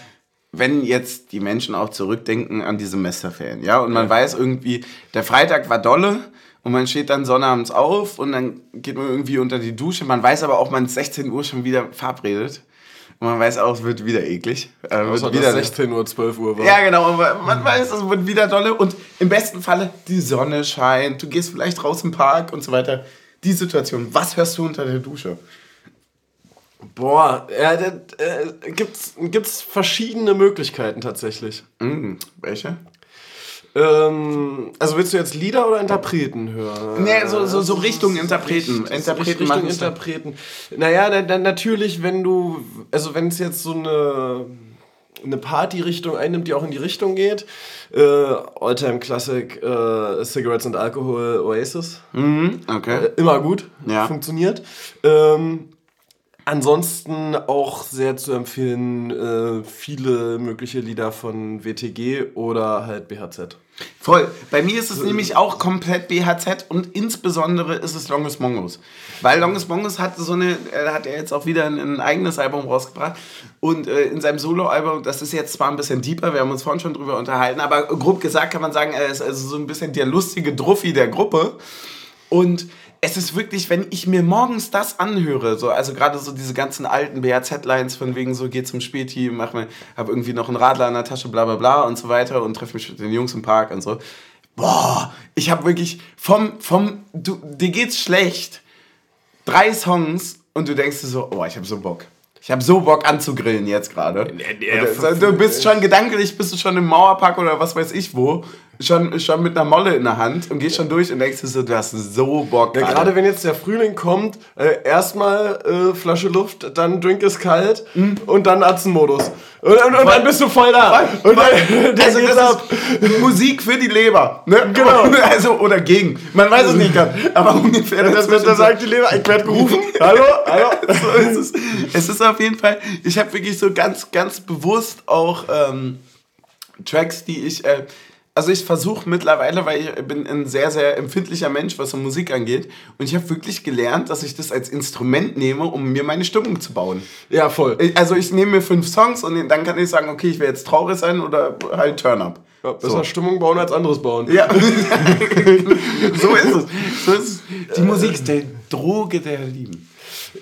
Speaker 1: wenn jetzt die Menschen auch zurückdenken an die Semesterferien, ja, und man ja. weiß irgendwie, der Freitag war dolle und man steht dann sonnabends auf und dann geht man irgendwie unter die Dusche. Man weiß aber auch, man ist 16 Uhr schon wieder verabredet. Und man weiß auch, es wird wieder eklig.
Speaker 2: Äh, Außer, wird wieder 16 Uhr, 12 Uhr
Speaker 1: war. Ja, genau. Aber man weiß, es wird wieder dolle. Und im besten Falle, die Sonne scheint. Du gehst vielleicht raus im Park und so weiter. die Situation. Was hörst du unter der Dusche?
Speaker 2: Boah, ja, da, äh, gibt's, gibt's verschiedene Möglichkeiten tatsächlich.
Speaker 1: Mm, welche?
Speaker 2: Ähm, also willst du jetzt Lieder oder Interpreten hören?
Speaker 1: Nee, so, so, so Richtung Interpreten. Interpreten
Speaker 2: Richtung Interpreten. Naja, dann, dann natürlich, wenn du, also wenn es jetzt so eine eine Party-Richtung einnimmt, die auch in die Richtung geht. Äh, Alltime Classic, äh, Cigarettes and Alcohol, Oasis.
Speaker 1: Mhm, okay.
Speaker 2: Äh, immer gut,
Speaker 1: ja.
Speaker 2: funktioniert. Ähm, ansonsten auch sehr zu empfehlen, äh, viele mögliche Lieder von WTG oder halt BHZ.
Speaker 1: Voll. Bei mir ist es so, nämlich auch komplett BHZ und insbesondere ist es Longest Mongos. Weil Longest Mongos hat so eine, er hat ja jetzt auch wieder ein, ein eigenes Album rausgebracht und äh, in seinem Soloalbum, das ist jetzt zwar ein bisschen deeper, wir haben uns vorhin schon drüber unterhalten, aber grob gesagt kann man sagen, er ist also so ein bisschen der lustige Druffi der Gruppe und es ist wirklich, wenn ich mir morgens das anhöre, so, also gerade so diese ganzen alten BHZ-Lines von wegen so, geh zum Späti, mach mir, hab irgendwie noch einen Radler in der Tasche, bla bla bla und so weiter und treffe mich mit den Jungs im Park und so. Boah, ich habe wirklich vom, vom, du, dir geht's schlecht, drei Songs und du denkst dir so, oh, ich habe so Bock. Ich habe so Bock anzugrillen jetzt gerade. Du bist schon gedanklich, bist du schon im Mauerpark oder was weiß ich wo schon, schon mit einer Molle in der Hand und gehst schon durch und denkst dir so, du hast so Bock.
Speaker 2: Ja, gerade wenn jetzt der Frühling kommt, äh, erstmal äh, Flasche Luft, dann Drink ist kalt mhm. und dann Atzenmodus. Und, und, und dann bist du voll da. Voll, und dann,
Speaker 1: also das ab. ist Musik für die Leber. Ne? Genau. Also, oder gegen. Man weiß es nicht ganz. Aber ungefähr.
Speaker 2: Das, das, da sagt die Leber, ich werde gerufen. hallo, hallo.
Speaker 1: So ist es. es ist auf jeden Fall, ich habe wirklich so ganz, ganz bewusst auch ähm, Tracks, die ich... Äh, also ich versuche mittlerweile, weil ich bin ein sehr, sehr empfindlicher Mensch, was so Musik angeht. Und ich habe wirklich gelernt, dass ich das als Instrument nehme, um mir meine Stimmung zu bauen.
Speaker 2: Ja, voll.
Speaker 1: Also ich nehme mir fünf Songs und dann kann ich sagen, okay, ich will jetzt traurig sein oder halt Turn-Up.
Speaker 2: Ja, besser so. Stimmung bauen als anderes bauen.
Speaker 1: Ja, so ist es. So ist es. Die Musik ist der Droge der Lieben.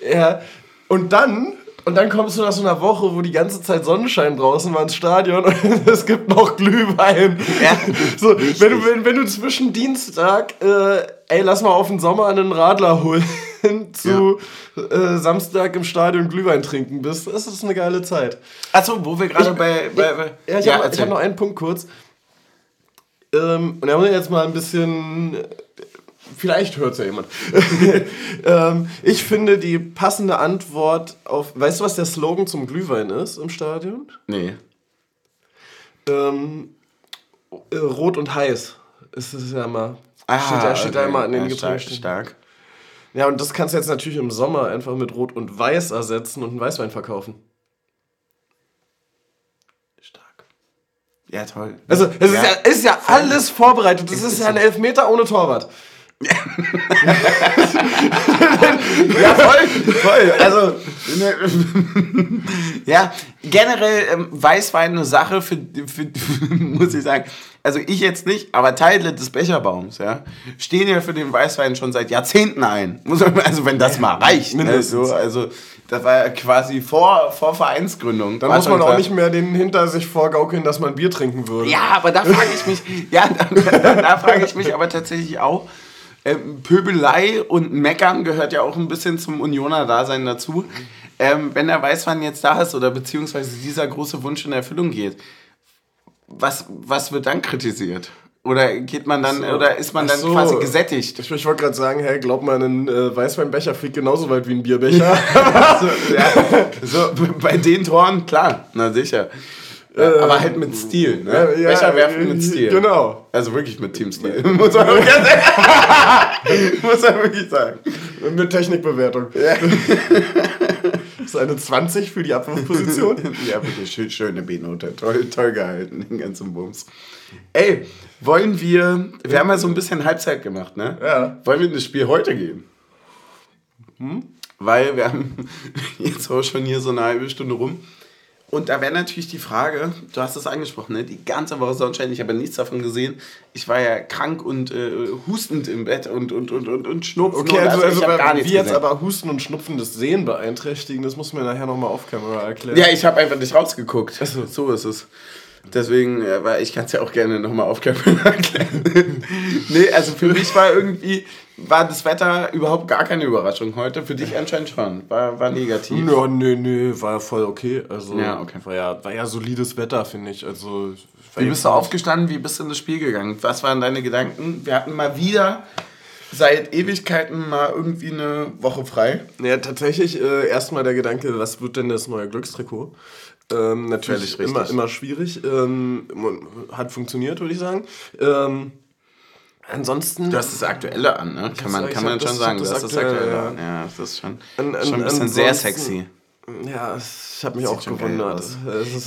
Speaker 2: Ja, und dann und dann kommst du nach so einer Woche, wo die ganze Zeit Sonnenschein draußen war ins Stadion und es gibt noch Glühwein. Ja, so, wenn, du, wenn, wenn du zwischen Dienstag, äh, ey, lass mal auf den Sommer einen Radler holen, zu ja. äh, Samstag im Stadion Glühwein trinken bist, das ist eine geile Zeit.
Speaker 1: Achso, wo wir gerade bei, bei, bei,
Speaker 2: Ja, ich ja, habe hab noch einen Punkt kurz. Ähm, und da muss ich jetzt mal ein bisschen Vielleicht hört es ja jemand. ähm, ich finde die passende Antwort auf. Weißt du, was der Slogan zum Glühwein ist im Stadion?
Speaker 1: Nee.
Speaker 2: Ähm, äh, rot und heiß. Ist es ja mal. Ah, steht, da, steht okay. da immer an den ja,
Speaker 1: stark, stark.
Speaker 2: Ja, und das kannst du jetzt natürlich im Sommer einfach mit Rot und Weiß ersetzen und einen Weißwein verkaufen.
Speaker 1: Stark. Ja, toll.
Speaker 2: Also, es ja. Ist, ja, ist ja alles vorbereitet. Das ist ja ein Elfmeter ohne Torwart
Speaker 1: ja, voll, voll. Also, ne, ja, generell ähm, Weißwein eine Sache für, für, muss ich sagen. Also ich jetzt nicht, aber Teile des Becherbaums, ja, stehen ja für den Weißwein schon seit Jahrzehnten ein. Also wenn das mal reicht. Ne? So, also das war ja quasi vor, vor Vereinsgründung.
Speaker 2: Dann muss man auch nicht mehr den hinter sich vorgaukeln, dass man Bier trinken würde.
Speaker 1: Ja, aber da frage ich mich, ja, da, da, da frage ich mich aber tatsächlich auch, ähm, Pöbelei und Meckern gehört ja auch ein bisschen zum Unioner-Dasein dazu. Ähm, wenn der Weißwein jetzt da ist oder beziehungsweise dieser große Wunsch in Erfüllung geht, was, was wird dann kritisiert? Oder geht man dann, so. oder ist man dann so. quasi gesättigt?
Speaker 2: Ich, ich wollte gerade sagen, hey, glaub mal, ein äh, Weißweinbecher fliegt genauso weit wie ein Bierbecher.
Speaker 1: so, ja, so, bei den Toren, klar, na sicher. Ja, aber halt mit Stil, ne? Ja, Becher werfen mit Stil.
Speaker 2: Genau.
Speaker 1: Also wirklich mit Teamstil. muss, man wirklich muss man wirklich sagen.
Speaker 2: Mit Technikbewertung. Ja. ist eine 20 für die Abwurfposition?
Speaker 1: ja, wirklich schön, schöne B-Note. Toll, toll gehalten, den ganzen Bums. Ey, wollen wir. Wir haben ja so ein bisschen Halbzeit gemacht, ne?
Speaker 2: Ja.
Speaker 1: Wollen wir in das Spiel heute gehen? Hm? Weil wir haben jetzt auch schon hier so eine halbe Stunde rum. Und da wäre natürlich die Frage, du hast es angesprochen, ne? die ganze Woche Sonnenschein, ich habe nichts davon gesehen. Ich war ja krank und äh, hustend im Bett und, und, und, und, und schnupfen.
Speaker 2: Okay, also, also, also gar nichts wie jetzt aber Husten und Schnupfen das Sehen beeinträchtigen, das muss mir nachher nochmal auf Kamera erklären.
Speaker 1: Ja, ich habe einfach nicht rausgeguckt. Also. So ist es. Deswegen, weil ich kann es ja auch gerne nochmal auf Kamera erklären. nee, also für mich war irgendwie, war das Wetter überhaupt gar keine Überraschung heute. Für dich anscheinend schon. War, war negativ.
Speaker 2: Ja, nee, nee, war voll okay. Also,
Speaker 1: Ja, okay.
Speaker 2: War ja, war ja solides Wetter, finde ich. Also,
Speaker 1: Wie bist du aufgestanden? Wie bist du in das Spiel gegangen? Was waren deine Gedanken? Wir hatten mal wieder seit Ewigkeiten mal irgendwie eine Woche frei.
Speaker 2: Ja, tatsächlich äh, erstmal der Gedanke, was wird denn das neue Glückstrikot? Ähm, natürlich immer, immer schwierig. Ähm, hat funktioniert, würde ich sagen. Ähm, ansonsten.
Speaker 1: Du hast das Aktuelle an, ne? Kann man, kann man schon
Speaker 2: das-
Speaker 1: sagen.
Speaker 2: das
Speaker 1: Du hast das
Speaker 2: Aktuelle,
Speaker 1: an. Ja, das ist schon,
Speaker 2: An- an-
Speaker 1: schon ein bisschen sehr sexy.
Speaker 2: Ja, ich habe mich
Speaker 1: Sieht
Speaker 2: auch gewundert. ist,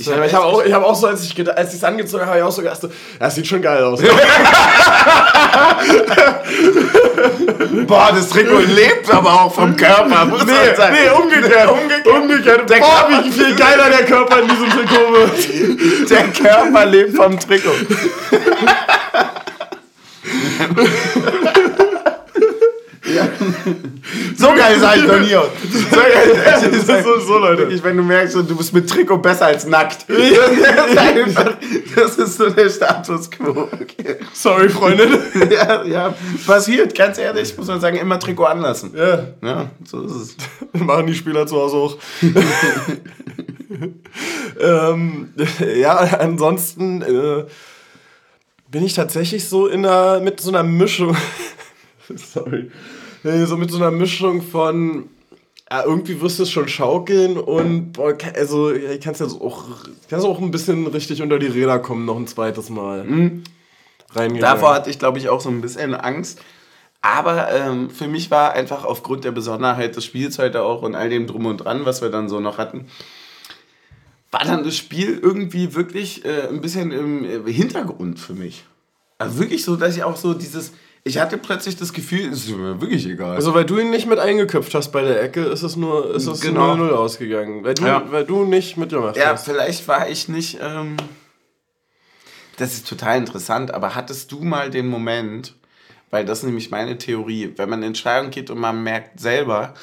Speaker 1: Ich
Speaker 2: ich
Speaker 1: hab
Speaker 2: habe auch, ich hab auch so, als ich es als angezogen habe, ich auch so gedacht, so, das sieht schon geil aus.
Speaker 1: Boah, das Trikot lebt aber auch vom Körper, muss man sagen.
Speaker 2: umgekehrt, umgekehrt. umgekehrt.
Speaker 1: Der
Speaker 2: Boah, wie viel geiler der Körper in diesem Trikot wird.
Speaker 1: Der Körper lebt vom Trikot. Ja. So geil sah ich noch nie aus. So geil.
Speaker 2: Ist so, so, Leute.
Speaker 1: Wirklich, wenn du merkst, du bist mit Trikot besser als nackt. Das ist, einfach, das ist so der Status quo. Okay.
Speaker 2: Sorry, Freundin.
Speaker 1: Ja, ja, passiert, ganz ehrlich, muss man sagen, immer Trikot anlassen.
Speaker 2: Ja,
Speaker 1: Ja, so ist es.
Speaker 2: machen die Spieler zu Hause auch. ähm, ja, ansonsten äh, bin ich tatsächlich so in einer, mit so einer Mischung. Sorry. So mit so einer Mischung von. Ja, irgendwie wirst du es schon schaukeln und boah, also ja, kannst ja so auch, kannst auch ein bisschen richtig unter die Räder kommen, noch ein zweites Mal. Reingegangen.
Speaker 1: Davor hatte ich, glaube ich, auch so ein bisschen Angst. Aber ähm, für mich war einfach aufgrund der Besonderheit des Spiels heute auch und all dem Drum und Dran, was wir dann so noch hatten, war dann das Spiel irgendwie wirklich äh, ein bisschen im äh, Hintergrund für mich. Also wirklich so, dass ich auch so dieses, ich hatte plötzlich das Gefühl, es ist mir wirklich egal.
Speaker 2: Also weil du ihn nicht mit eingeköpft hast bei der Ecke, ist es nur ist es
Speaker 1: Genau.
Speaker 2: 0-0 ausgegangen. Weil du,
Speaker 1: Ja.
Speaker 2: weil du nicht mitgemacht
Speaker 1: Ja,
Speaker 2: hast.
Speaker 1: vielleicht war ich nicht. Ähm, das ist total interessant, aber hattest du mal den Moment, weil das ist nämlich meine Theorie, wenn man in Entscheidung geht und man merkt selber,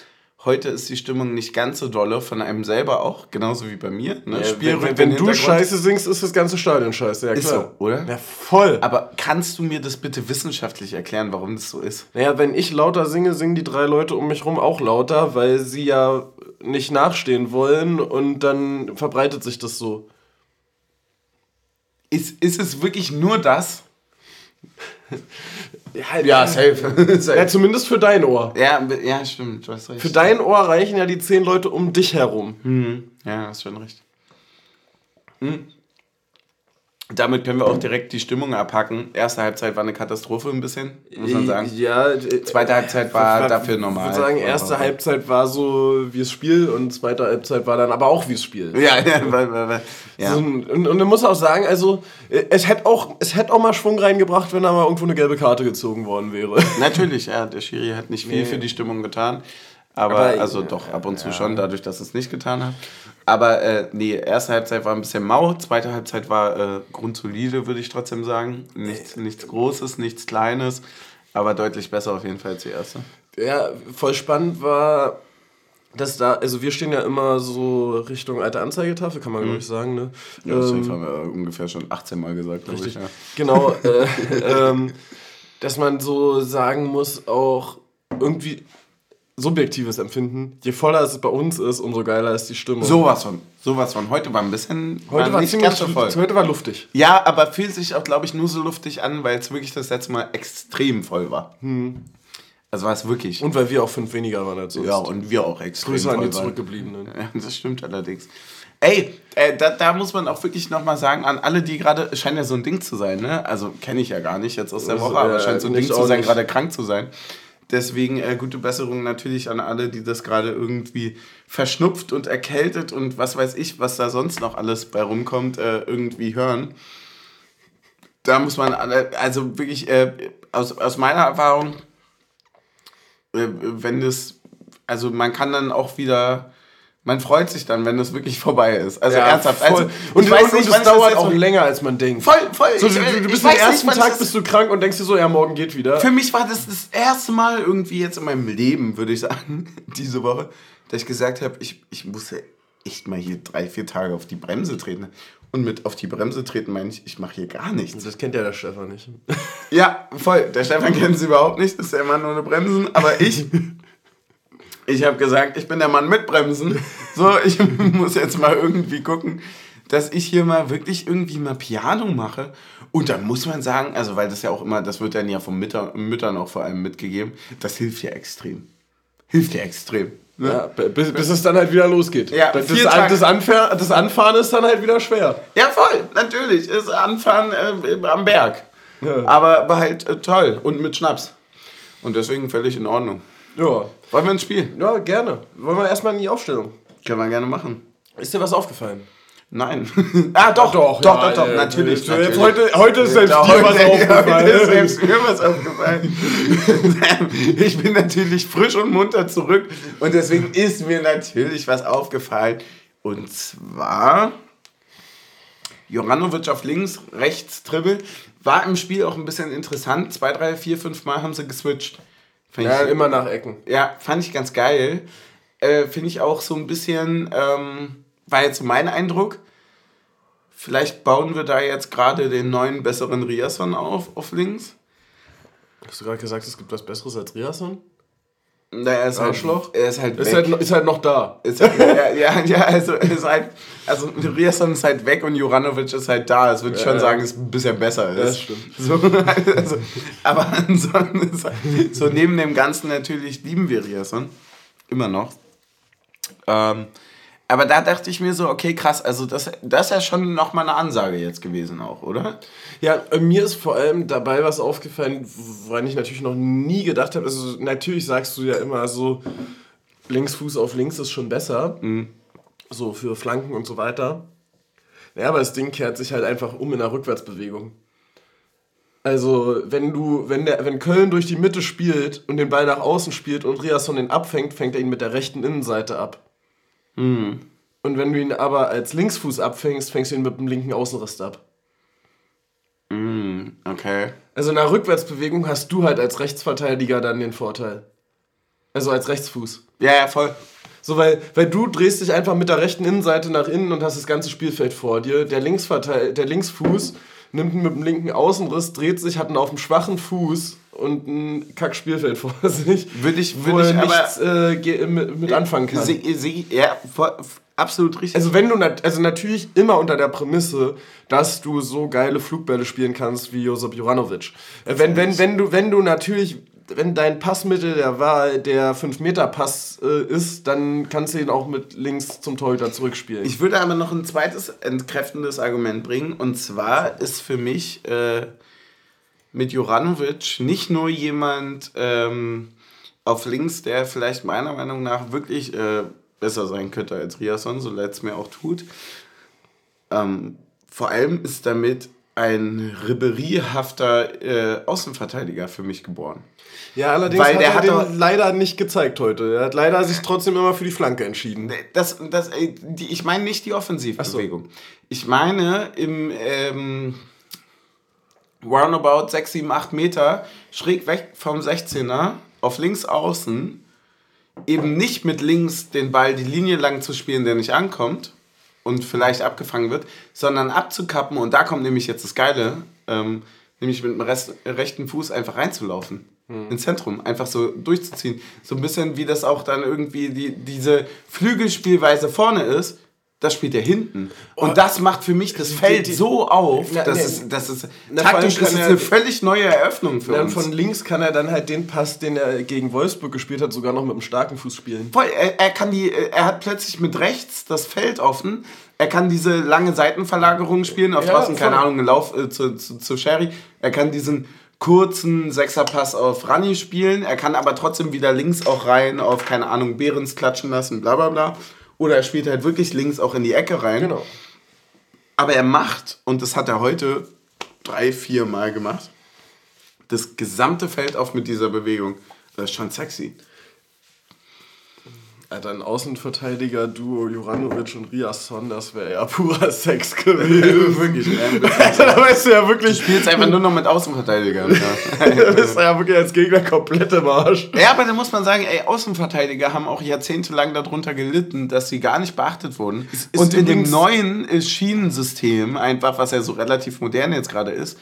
Speaker 1: heute ist die Stimmung nicht ganz so dolle, von einem selber auch, genauso wie bei mir. Ne?
Speaker 2: Ja,
Speaker 1: Spiel
Speaker 2: wenn wenn du. Scheiße singst, ist das ganze Stadion scheiße. Ja,
Speaker 1: Ist
Speaker 2: klar.
Speaker 1: so, oder?
Speaker 2: Ja, voll.
Speaker 1: Aber kannst du mir das bitte wissenschaftlich erklären, warum das so ist?
Speaker 2: Naja, wenn ich lauter singe, singen die drei Leute um mich rum auch lauter, weil sie ja nicht nachstehen wollen und dann verbreitet sich das so.
Speaker 1: Ist, ist es wirklich nur das?
Speaker 2: Ja,
Speaker 1: safe.
Speaker 2: ja, zumindest für dein Ohr.
Speaker 1: ja, ja, stimmt, du hast recht.
Speaker 2: Für dein Ohr reichen ja die zehn Leute um dich herum.
Speaker 1: Ja, hast schon recht. Hm. Damit können wir auch direkt die Stimmung abhacken. Erste Halbzeit war eine Katastrophe ein bisschen, muss man sagen.
Speaker 2: Ja, äh,
Speaker 1: Zweite Halbzeit war
Speaker 2: Ich
Speaker 1: dafür normal.
Speaker 2: würde sagen, erste Halbzeit war so wie das Spiel und zweite Halbzeit war dann aber auch wie das Spiel.
Speaker 1: Ja, ja, ja.
Speaker 2: So, und, und man muss auch sagen, also äh, es hätte auch, es hätte auch mal Schwung reingebracht, wenn da mal irgendwo eine gelbe Karte gezogen worden wäre.
Speaker 1: Natürlich, ja, der Schiri hat nicht viel
Speaker 2: Nee.
Speaker 1: für die Stimmung getan. Aber,
Speaker 2: Aber,
Speaker 1: also
Speaker 2: ja,
Speaker 1: doch, ab und zu schon, dadurch, dass es nicht getan hat. Aber äh, nee, erste Halbzeit war ein bisschen mau, zweite Halbzeit war äh, grundsolide, würde ich trotzdem sagen. Nichts, nichts Großes, nichts Kleines, aber deutlich besser auf jeden Fall als die erste.
Speaker 2: Ja, voll spannend war, dass da, also wir stehen ja immer so Richtung alte Anzeigetafel, kann man glaube ich sagen, ne?
Speaker 1: Ja, das
Speaker 2: Ähm,
Speaker 1: haben wir ungefähr schon 18 Mal gesagt, glaube ich. Ja.
Speaker 2: Genau, äh, ähm, dass man so sagen muss, auch irgendwie subjektives Empfinden. Je voller es bei uns ist, umso geiler ist die Stimmung.
Speaker 1: Sowas von. Sowas von. Heute war ein bisschen.
Speaker 2: heute war
Speaker 1: nicht ganz so voll.
Speaker 2: heute war luftig.
Speaker 1: Ja, aber fühlt sich auch, glaube ich, nur so luftig an, weil es wirklich das letzte Mal extrem voll war. Also war es wirklich.
Speaker 2: Und weil wir auch fünf weniger waren als sonst.
Speaker 1: ja, und wir auch extrem
Speaker 2: Grüße an die
Speaker 1: voll.
Speaker 2: Zurückgebliebenen.
Speaker 1: Ja, das stimmt allerdings. Ey, äh, da, da muss man auch wirklich nochmal sagen, an alle, die gerade, es scheint ja so ein Ding zu sein, ne? Also kenne ich ja gar nicht jetzt aus der Woche, aber
Speaker 2: äh,
Speaker 1: es scheint so ein
Speaker 2: nicht
Speaker 1: Ding zu sein, gerade krank zu sein. Deswegen äh, gute Besserung natürlich an alle, die das gerade irgendwie verschnupft und erkältet und was weiß ich, was da sonst noch alles bei rumkommt, äh, irgendwie hören. Da muss man, alle, also wirklich äh, aus, aus meiner Erfahrung, äh, wenn das, also man kann dann auch wieder, man freut sich dann, wenn das wirklich vorbei ist. Also ernsthaft.
Speaker 2: voll.
Speaker 1: Also,
Speaker 2: und
Speaker 1: ich weiß nicht,
Speaker 2: und es dauert auch länger, als man denkt.
Speaker 1: Voll, voll.
Speaker 2: So, du, du bist den ersten
Speaker 1: nicht,
Speaker 2: Tag bist du krank und denkst dir so, ja, morgen geht wieder.
Speaker 1: Für mich war das das erste Mal irgendwie jetzt in meinem Leben, würde ich sagen, diese Woche, dass ich gesagt habe, ich, ich muss echt mal hier drei, vier Tage auf die Bremse treten. Und mit auf die Bremse treten meine ich, ich mache hier gar nichts.
Speaker 2: Das kennt ja der Stefan nicht.
Speaker 1: Ja, voll. Der Stefan kennt es überhaupt nicht. Das ist ja immer nur eine Bremsen. Aber ich, ich habe gesagt, ich bin der Mann mit Bremsen. So, ich muss jetzt mal irgendwie gucken, dass ich hier mal wirklich irgendwie mal Piano mache. Und dann muss man sagen, also weil das ja auch immer, das wird dann ja von Mütter, Müttern auch vor allem mitgegeben, das hilft ja extrem. Hilft ja extrem. Ne?
Speaker 2: Ja, bis, bis es dann halt wieder losgeht.
Speaker 1: Ja,
Speaker 2: das, das, das, Anfahren, das Anfahren ist dann halt wieder schwer.
Speaker 1: Ja, voll, natürlich. Ist Anfahren äh, am Berg.
Speaker 2: Ja.
Speaker 1: Aber war halt äh, toll und mit Schnaps. Und deswegen völlig in Ordnung.
Speaker 2: Ja.
Speaker 1: Wollen wir ins Spiel?
Speaker 2: Ja, gerne. Wollen wir erstmal in die Aufstellung.
Speaker 1: Können wir gerne machen.
Speaker 2: Ist dir was aufgefallen?
Speaker 1: Nein. ah, doch, doch, doch,
Speaker 2: ja,
Speaker 1: doch, doch,
Speaker 2: äh,
Speaker 1: natürlich.
Speaker 2: jetzt
Speaker 1: natürlich.
Speaker 2: heute- heute ist selbst
Speaker 1: Ja,
Speaker 2: dir was aufgefallen.
Speaker 1: Heute ist selbst mir was aufgefallen. ich bin natürlich frisch und munter zurück und deswegen ist mir natürlich was aufgefallen. Und zwar Joranovic auf links, rechts Dribbel. War im Spiel auch ein bisschen interessant. Zwei, drei, vier, fünf Mal haben sie geswitcht. Fand
Speaker 2: Ja,
Speaker 1: ich-
Speaker 2: immer nach Ecken.
Speaker 1: ja, fand ich ganz geil. Äh, Finde ich auch so ein bisschen, ähm, war jetzt mein Eindruck. Vielleicht bauen wir da jetzt gerade den neuen, besseren Riasson auf, auf links.
Speaker 2: Hast du gerade gesagt, es gibt was Besseres als Riasson?
Speaker 1: Na, er ist
Speaker 2: Arschloch?
Speaker 1: Halt, er ist halt
Speaker 2: Ist
Speaker 1: weg.
Speaker 2: halt, ist halt noch da.
Speaker 1: Ist halt, ja, ja, ja, also ist halt, also Riasson ist halt weg und Juranovic ist halt da. Das würde ich schon
Speaker 2: Ja.
Speaker 1: sagen, ist ein bisschen besser ist.
Speaker 2: Das stimmt.
Speaker 1: So, also, aber ansonsten halt, so neben dem Ganzen natürlich lieben wir Riasson. Immer noch. Ähm, aber da dachte ich mir so, okay, krass, also das, das ist ja schon nochmal eine Ansage jetzt gewesen auch, oder?
Speaker 2: Ja, äh, mir ist vor allem dabei was aufgefallen, woran ich natürlich noch nie gedacht habe. Also natürlich sagst du ja immer so, Linksfuß auf links ist schon besser. So für Flanken und so weiter. Ja, aber das Ding kehrt sich halt einfach um in einer Rückwärtsbewegung. Also, wenn du, wenn der, wenn Köln durch die Mitte spielt und den Ball nach außen spielt und Riasson den abfängt, fängt er ihn mit der rechten Innenseite ab. Und wenn du ihn aber als Linksfuß abfängst, fängst du ihn mit dem linken Außenriss ab.
Speaker 1: Okay.
Speaker 2: Also in einer Rückwärtsbewegung hast du halt als Rechtsverteidiger dann den Vorteil. Also als Rechtsfuß.
Speaker 1: Ja, ja, voll.
Speaker 2: So, weil, weil du drehst dich einfach mit der rechten Innenseite nach innen und hast das ganze Spielfeld vor dir. Der, Linksverteil der Linksfuß nimmt ihn mit dem linken Außenriss, dreht sich, hat einen auf dem schwachen Fuß und ein Kack-Spielfeld vor sich.
Speaker 1: Würde ich, würde ich aber...
Speaker 2: nichts äh, ge- mit, mit anfangen kann.
Speaker 1: Se, se, ja, voll, absolut richtig.
Speaker 2: Also wenn du nat also natürlich immer unter der Prämisse, dass du so geile Flugbälle spielen kannst wie Josip Juranovic. Äh, Wenn, wenn, wenn du wenn du natürlich wenn dein Passmittel der Wahl der 5-Meter-Pass äh, ist, dann kannst du ihn auch mit links zum Torhüter zurückspielen.
Speaker 1: Ich würde aber noch ein zweites entkräftendes Argument bringen. Und zwar ist für mich äh, mit Juranovic nicht nur jemand ähm, auf links, der vielleicht meiner Meinung nach wirklich äh, besser sein könnte als Riasson, so leid es mir auch tut. Ähm, vor allem ist damit ein riberiehafter äh, Außenverteidiger für mich geboren.
Speaker 2: ja, allerdings
Speaker 1: weil
Speaker 2: hat
Speaker 1: der
Speaker 2: er
Speaker 1: hat
Speaker 2: den leider nicht gezeigt heute. Er hat leider sich trotzdem immer für die Flanke entschieden.
Speaker 1: Das, das, äh, die, ich meine nicht die Offensivbewegung. Ich meine im ähm, roundabout 6, 7, 8 Meter schräg weg vom 16er auf links außen eben nicht mit links den Ball die Linie lang zu spielen, der nicht ankommt und vielleicht abgefangen wird, sondern abzukappen und da kommt nämlich jetzt das Geile, ähm, nämlich mit dem Rest, rechten Fuß einfach reinzulaufen. Ins Zentrum, einfach so durchzuziehen. So ein bisschen wie das auch dann irgendwie die, diese Flügelspielweise vorne ist, das spielt er hinten. Und das macht für mich das Feld
Speaker 2: die-
Speaker 1: so auf,
Speaker 2: Na,
Speaker 1: dass
Speaker 2: nee.
Speaker 1: es, dass es
Speaker 2: Na,
Speaker 1: taktisch ist es eine völlig neue Eröffnung für
Speaker 2: Dann
Speaker 1: uns.
Speaker 2: von links kann er dann halt den Pass, den er gegen Wolfsburg gespielt hat, sogar noch mit einem starken Fuß spielen.
Speaker 1: Voll, er, er kann die, er hat plötzlich mit rechts das Feld offen. Er kann diese lange Seitenverlagerung spielen, auf
Speaker 2: Ja,
Speaker 1: draußen, keine. Ahnung, einen Lauf äh, zu, zu, zu Sherry. Er kann diesen kurzen Sechserpass auf Rani spielen. Er kann aber trotzdem wieder links auch rein auf, keine Ahnung, Behrens klatschen lassen, bla bla bla. Oder er spielt halt wirklich links auch in die Ecke rein.
Speaker 2: Genau.
Speaker 1: Aber er macht, und das hat er heute drei, vier Mal gemacht, das gesamte Feld auf mit dieser Bewegung. Das ist schon sexy.
Speaker 2: Alter, ein Außenverteidiger-Duo Juranovic und Riasson, das wäre ja purer Sex gewesen. wirklich,
Speaker 1: Alter, da weißt du ja wirklich. Du spielst einfach nur noch mit Außenverteidigern. Ja.
Speaker 2: da bist du ja wirklich als Gegner komplett im Arsch.
Speaker 1: Ja, aber da muss man sagen, ey, Außenverteidiger haben auch jahrzehntelang darunter gelitten, dass sie gar nicht beachtet wurden. Ist, ist und in dem neuen Schienensystem, einfach, was ja so relativ modern jetzt gerade ist,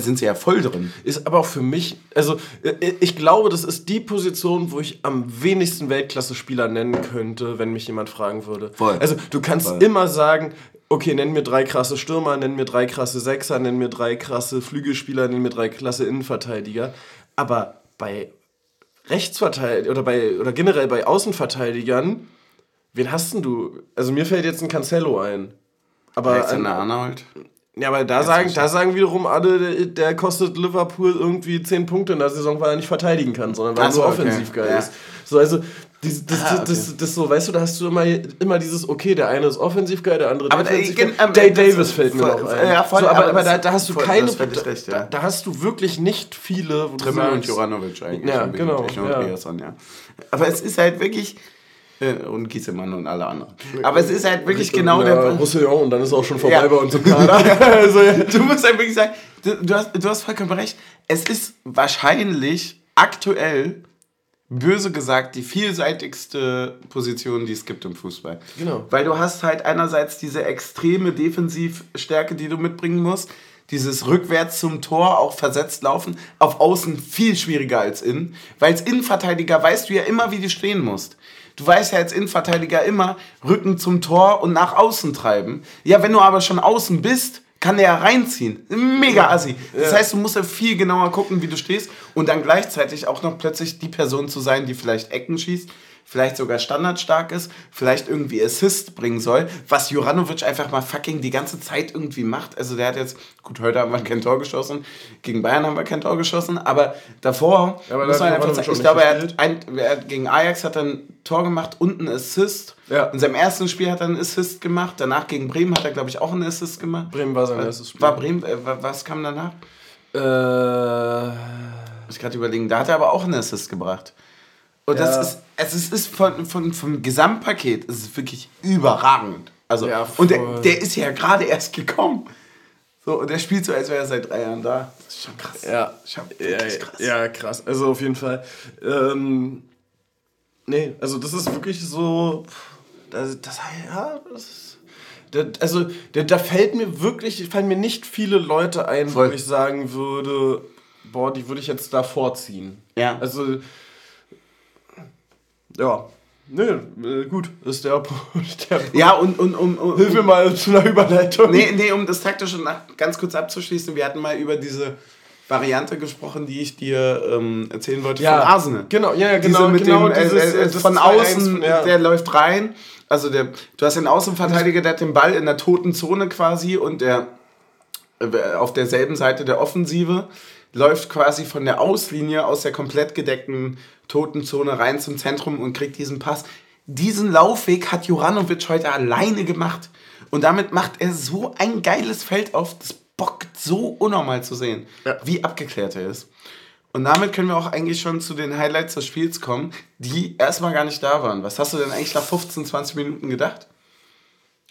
Speaker 1: sind sie ja voll drin.
Speaker 2: Ist aber auch für mich, also äh, ich glaube, das ist die Position, wo ich am wenigsten Weltklasse-Spieler nennen könnte, wenn mich jemand fragen würde. Voll. Also du kannst voll. immer sagen, okay, nenn mir drei krasse Stürmer, nenn mir drei krasse Sechser, nenn mir drei krasse Flügelspieler, nenn mir drei klasse Innenverteidiger. Aber bei Rechtsverteidigern oder bei oder generell bei Außenverteidigern, wen hast denn du? Also mir fällt jetzt ein Cancelo ein. Aber Alexander Arnold. Ja, aber da sagen, da sagen wiederum alle, der, kostet Liverpool irgendwie 10 Punkte in der Saison, weil er nicht verteidigen kann, sondern weil er so, offensiv okay. geil ja. ist. So, also, das, das, ah, okay. das, das, so, weißt du, da hast du immer, immer dieses, okay, der eine ist offensiv geil, der andere aber defensiv geil. Ähm, Day Davis fällt mir noch ein. Ja, voll, so, aber, aber, da, da, hast du voll, keine, recht, ja. da, da, hast du wirklich nicht viele, wo Trimmel und Juranovic eigentlich.
Speaker 1: Ja, genau. Ja. ja. Aber es ist halt wirklich, und Giesemann und alle anderen. Aber es ist halt wirklich genau
Speaker 2: ja, der. Roussillon und dann ist auch schon vorbei ja. bei uns im Kader.
Speaker 1: also, ja. Du musst halt wirklich sagen, du, du, hast, du hast vollkommen recht. Es ist wahrscheinlich aktuell, böse gesagt, die vielseitigste Position, die es gibt im Fußball. Genau. Weil du hast halt einerseits diese extreme Defensivstärke, die du mitbringen musst dieses rückwärts zum Tor auch versetzt laufen, auf Außen viel schwieriger als innen. Weil als Innenverteidiger weißt du ja immer, wie du stehen musst. Du weißt ja als Innenverteidiger immer, Rücken zum Tor und nach außen treiben. Ja, wenn du aber schon außen bist, kann der ja reinziehen. Mega assi. Das heißt, du musst ja viel genauer gucken, wie du stehst und dann gleichzeitig auch noch plötzlich die Person zu sein, die vielleicht Ecken schießt, vielleicht sogar standardstark ist, vielleicht irgendwie Assist bringen soll, was Juranovic einfach mal fucking die ganze Zeit irgendwie macht. Also der hat jetzt, gut, heute haben wir kein Tor geschossen, gegen Bayern haben wir kein Tor geschossen, aber davor ja, aber muss man einfach sagen, ich glaube, er hat, ein, er hat, gegen Ajax hat er ein Tor gemacht und einen Assist. Ja. In seinem ersten Spiel hat er einen Assist gemacht, danach gegen Bremen hat er, glaube ich, auch einen Assist gemacht. Bremen war sein erstes Spiel. War Bremen, äh, was kam danach? Äh... Ich gerade überlegen, da hat er aber auch einen Assist gebracht. Und ja. das ist, es ist, von, von, vom Gesamtpaket ist es wirklich überragend. Also, ja, und der, der ist ja gerade erst gekommen. So, und der spielt so, als wäre er seit drei Jahren da. Das ist schon krass.
Speaker 2: Ja,
Speaker 1: schon
Speaker 2: ja, krass. ja, krass. Also auf jeden Fall. Ähm, nee, also das ist wirklich so. Das, das ja, das ist. Also, da fällt mir wirklich, fallen mir nicht viele Leute ein, Voll. wo ich sagen würde, boah, die würde ich jetzt da vorziehen. Ja. Also, ja. Nee, gut, ist der,
Speaker 1: der Ja, und, und um, um,
Speaker 2: Hilf mir mal zu einer Überleitung.
Speaker 1: Nee, nee, um das taktische ganz kurz abzuschließen, wir hatten mal über diese Variante gesprochen, die ich dir ähm, erzählen wollte ja, von Arsenal. Genau, ja, genau, Diese mit genau dem, dieses, äh, äh, von außen, ja. der läuft rein. Also der, du hast den Außenverteidiger, der hat den Ball in der toten Zone quasi und der äh, auf derselben Seite der Offensive läuft quasi von der Auslinie aus der komplett gedeckten Totenzone rein zum Zentrum und kriegt diesen Pass. Diesen Laufweg hat Juranovic heute alleine gemacht. Und damit macht er so ein geiles Feld auf. Das bockt so unnormal zu sehen, ja. wie abgeklärt er ist. Und damit können wir auch eigentlich schon zu den Highlights des Spiels kommen, die erstmal gar nicht da waren. Was hast du denn eigentlich nach 15, 20 Minuten gedacht?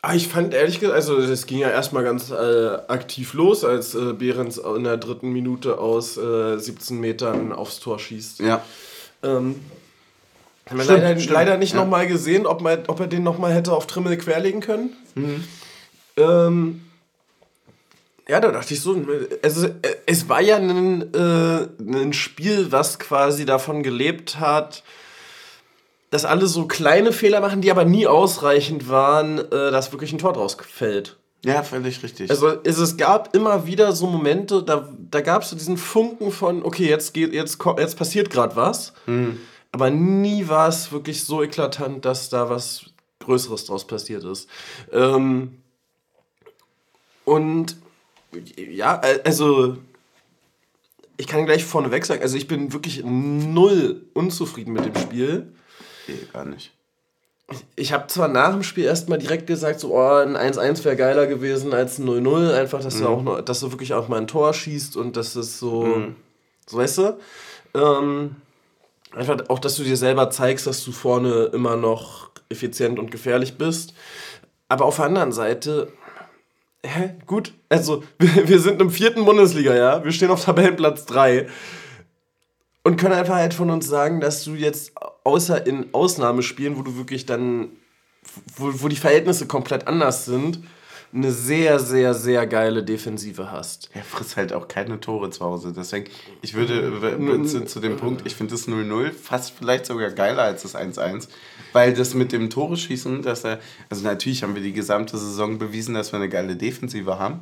Speaker 2: Ah, ich fand ehrlich gesagt, also es ging ja erstmal ganz äh, aktiv los, als äh, Behrens in der dritten Minute aus äh, 17 Metern aufs Tor schießt. Ja. Ähm, haben wir leider, leider nicht ja. nochmal gesehen, ob, man, ob er den nochmal hätte auf Trimmel querlegen können. Mhm. Ähm, ja, da dachte ich so, also es war ja ein, äh, ein Spiel, was quasi davon gelebt hat, dass alle so kleine Fehler machen, die aber nie ausreichend waren, äh, dass wirklich ein Tor draus fällt.
Speaker 1: Ja, völlig richtig.
Speaker 2: Also es, es gab immer wieder so Momente, da, da gab es so diesen Funken von, okay, jetzt, geht, jetzt, jetzt passiert gerade was. Mhm. Aber nie war es wirklich so eklatant, dass da was Größeres draus passiert ist. Ähm, und ja, also ich kann gleich vorneweg sagen, also ich bin wirklich null unzufrieden mit dem Spiel.
Speaker 1: Nee, gar nicht.
Speaker 2: Ich habe zwar nach dem Spiel erstmal direkt gesagt, so, oh, ein 1-1 wäre geiler gewesen als ein 0-0. Einfach, dass, mhm. du auch noch, dass du wirklich auch mal ein Tor schießt und dass es so, mhm. so weißt du. Ähm, Einfach auch, dass du dir selber zeigst, dass du vorne immer noch effizient und gefährlich bist. Aber auf der anderen Seite, hä, gut, also wir, wir sind im vierten Bundesliga, ja, wir stehen auf Tabellenplatz 3 und können einfach halt von uns sagen, dass du jetzt außer in Ausnahmespielen, wo du wirklich dann, wo, wo die Verhältnisse komplett anders sind, eine sehr, sehr, sehr geile Defensive hast.
Speaker 1: Er frisst halt auch keine Tore zu Hause. Deswegen, ich würde zu, zu dem Punkt, ich finde das 0-0 fast vielleicht sogar geiler als das 1-1. Weil das mit dem Tore schießen, dass er, also natürlich haben wir die gesamte Saison bewiesen, dass wir eine geile Defensive haben.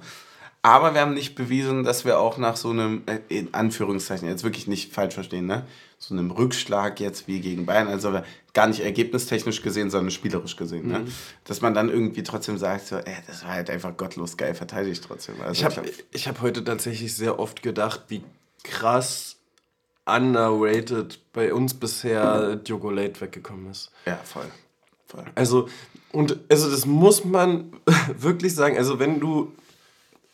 Speaker 1: Aber wir haben nicht bewiesen, dass wir auch nach so einem, äh, in Anführungszeichen, jetzt wirklich nicht falsch verstehen, ne? So einem Rückschlag jetzt wie gegen Bayern, also gar nicht ergebnistechnisch gesehen, sondern spielerisch gesehen, ne? mhm. ne? dass man dann irgendwie trotzdem sagt, so, ey, das war halt einfach gottlos geil verteidigt trotzdem. Also
Speaker 2: ich habe ich hab heute tatsächlich sehr oft gedacht, wie krass underrated bei uns bisher Diogo Late weggekommen ist.
Speaker 1: Ja, voll. voll.
Speaker 2: Also, und also das muss man wirklich sagen, also wenn du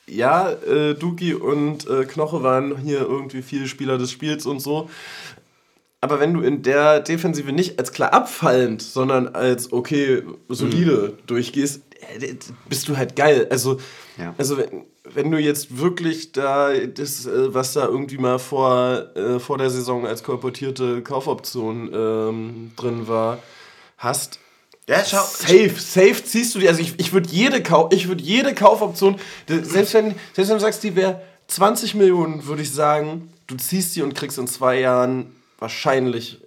Speaker 2: ja, äh, Duki und äh, Knoche waren hier irgendwie viele Spieler des Spiels und so. Aber wenn du in der Defensive nicht als klar abfallend, sondern als okay, solide mhm. durchgehst, äh, bist du halt geil. Also, ja. also wenn, wenn du jetzt wirklich da das, äh, was da irgendwie mal vor, äh, vor der Saison als kolportierte Kaufoption ähm, drin war, hast, ja, schau. Safe, safe ziehst du die. Also ich, ich würde jede, Kau würd jede Kaufoption, selbst wenn, selbst wenn du sagst, die wäre 20 Millionen, würde ich sagen, du ziehst die und kriegst in zwei Jahren wahrscheinlich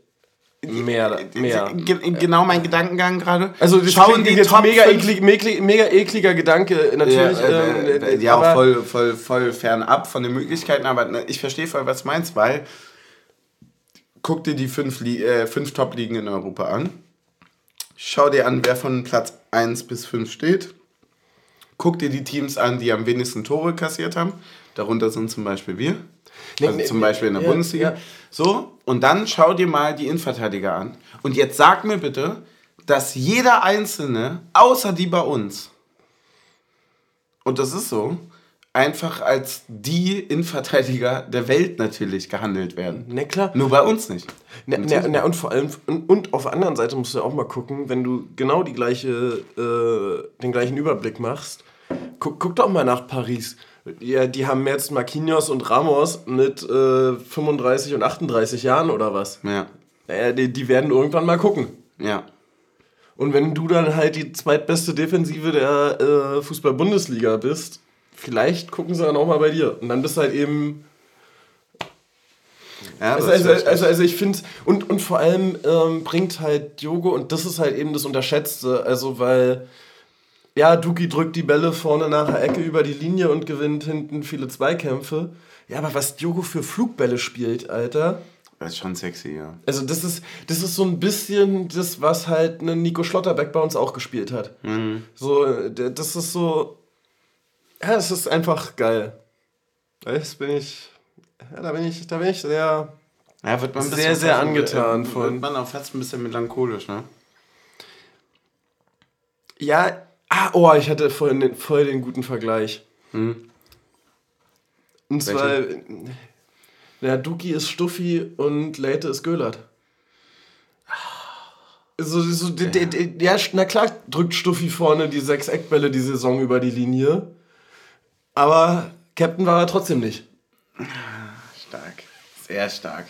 Speaker 2: mehr. mehr.
Speaker 1: Genau mein Gedankengang gerade.
Speaker 2: Also das Schauen die jetzt mega, eklig, mega, mega ekliger Gedanke natürlich. Ja, äh,
Speaker 1: äh, äh, ja auch voll, voll, voll fernab von den Möglichkeiten, aber ne, ich verstehe voll, was du meinst, weil guck dir die fünf, äh, fünf Top-Ligen in Europa an Schau dir an, wer von Platz 1 bis 5 steht. Guck dir die Teams an, die am wenigsten Tore kassiert haben. Darunter sind zum Beispiel wir. Also nee, zum Beispiel in der ja, Bundesliga. Ja. So, und dann schau dir mal die Innenverteidiger an. Und jetzt sag mir bitte, dass jeder Einzelne, außer die bei uns, und das ist so, einfach als die Innenverteidiger der Welt natürlich gehandelt werden.
Speaker 2: Ne, klar.
Speaker 1: Nur bei uns nicht.
Speaker 2: Ne, ne, ne, und vor allem, und, und, auf der anderen Seite musst du auch mal gucken, wenn du genau die gleiche, äh, den gleichen Überblick machst, guck, guck doch mal nach Paris. Ja, die haben jetzt Marquinhos und Ramos mit äh, 35 und 38 Jahren oder was? Ja. Naja, die, die werden irgendwann mal gucken. Ja. Und wenn du dann halt die zweitbeste Defensive der äh, Fußball-Bundesliga bist, vielleicht gucken sie dann auch mal bei dir. Und dann bist du halt eben. Ja, also, also, also, also, ich finde, und, und vor allem ähm, bringt halt Diogo, und das ist halt eben das Unterschätzte, also weil, ja, Duki drückt die Bälle vorne nach der Ecke über die Linie und gewinnt hinten viele Zweikämpfe. Ja, aber was Diogo für Flugbälle spielt, Alter.
Speaker 1: Das ist schon sexy, ja.
Speaker 2: Also das ist, das ist so ein bisschen das, was halt ein Nico Schlotterbeck bei uns auch gespielt hat. Mhm. So, das ist so, ja, es ist einfach geil. Das bin ich, ja, da bin ich, da bin ich sehr, ja, wird man sehr, sehr angetan
Speaker 1: wird, von. Wird man auch fast ein bisschen melancholisch, ne?
Speaker 2: Ja, ah, oh, ich hatte vorhin den, voll den guten Vergleich. Hm. Und zwar, ja, Duki ist Stuffi und Leite ist Göllert. So, so, ja. Der, der, ja, na klar drückt Stuffi vorne die sechs Eckbälle die Saison über die Linie. Aber Captain war er trotzdem nicht.
Speaker 1: Stark. Sehr stark.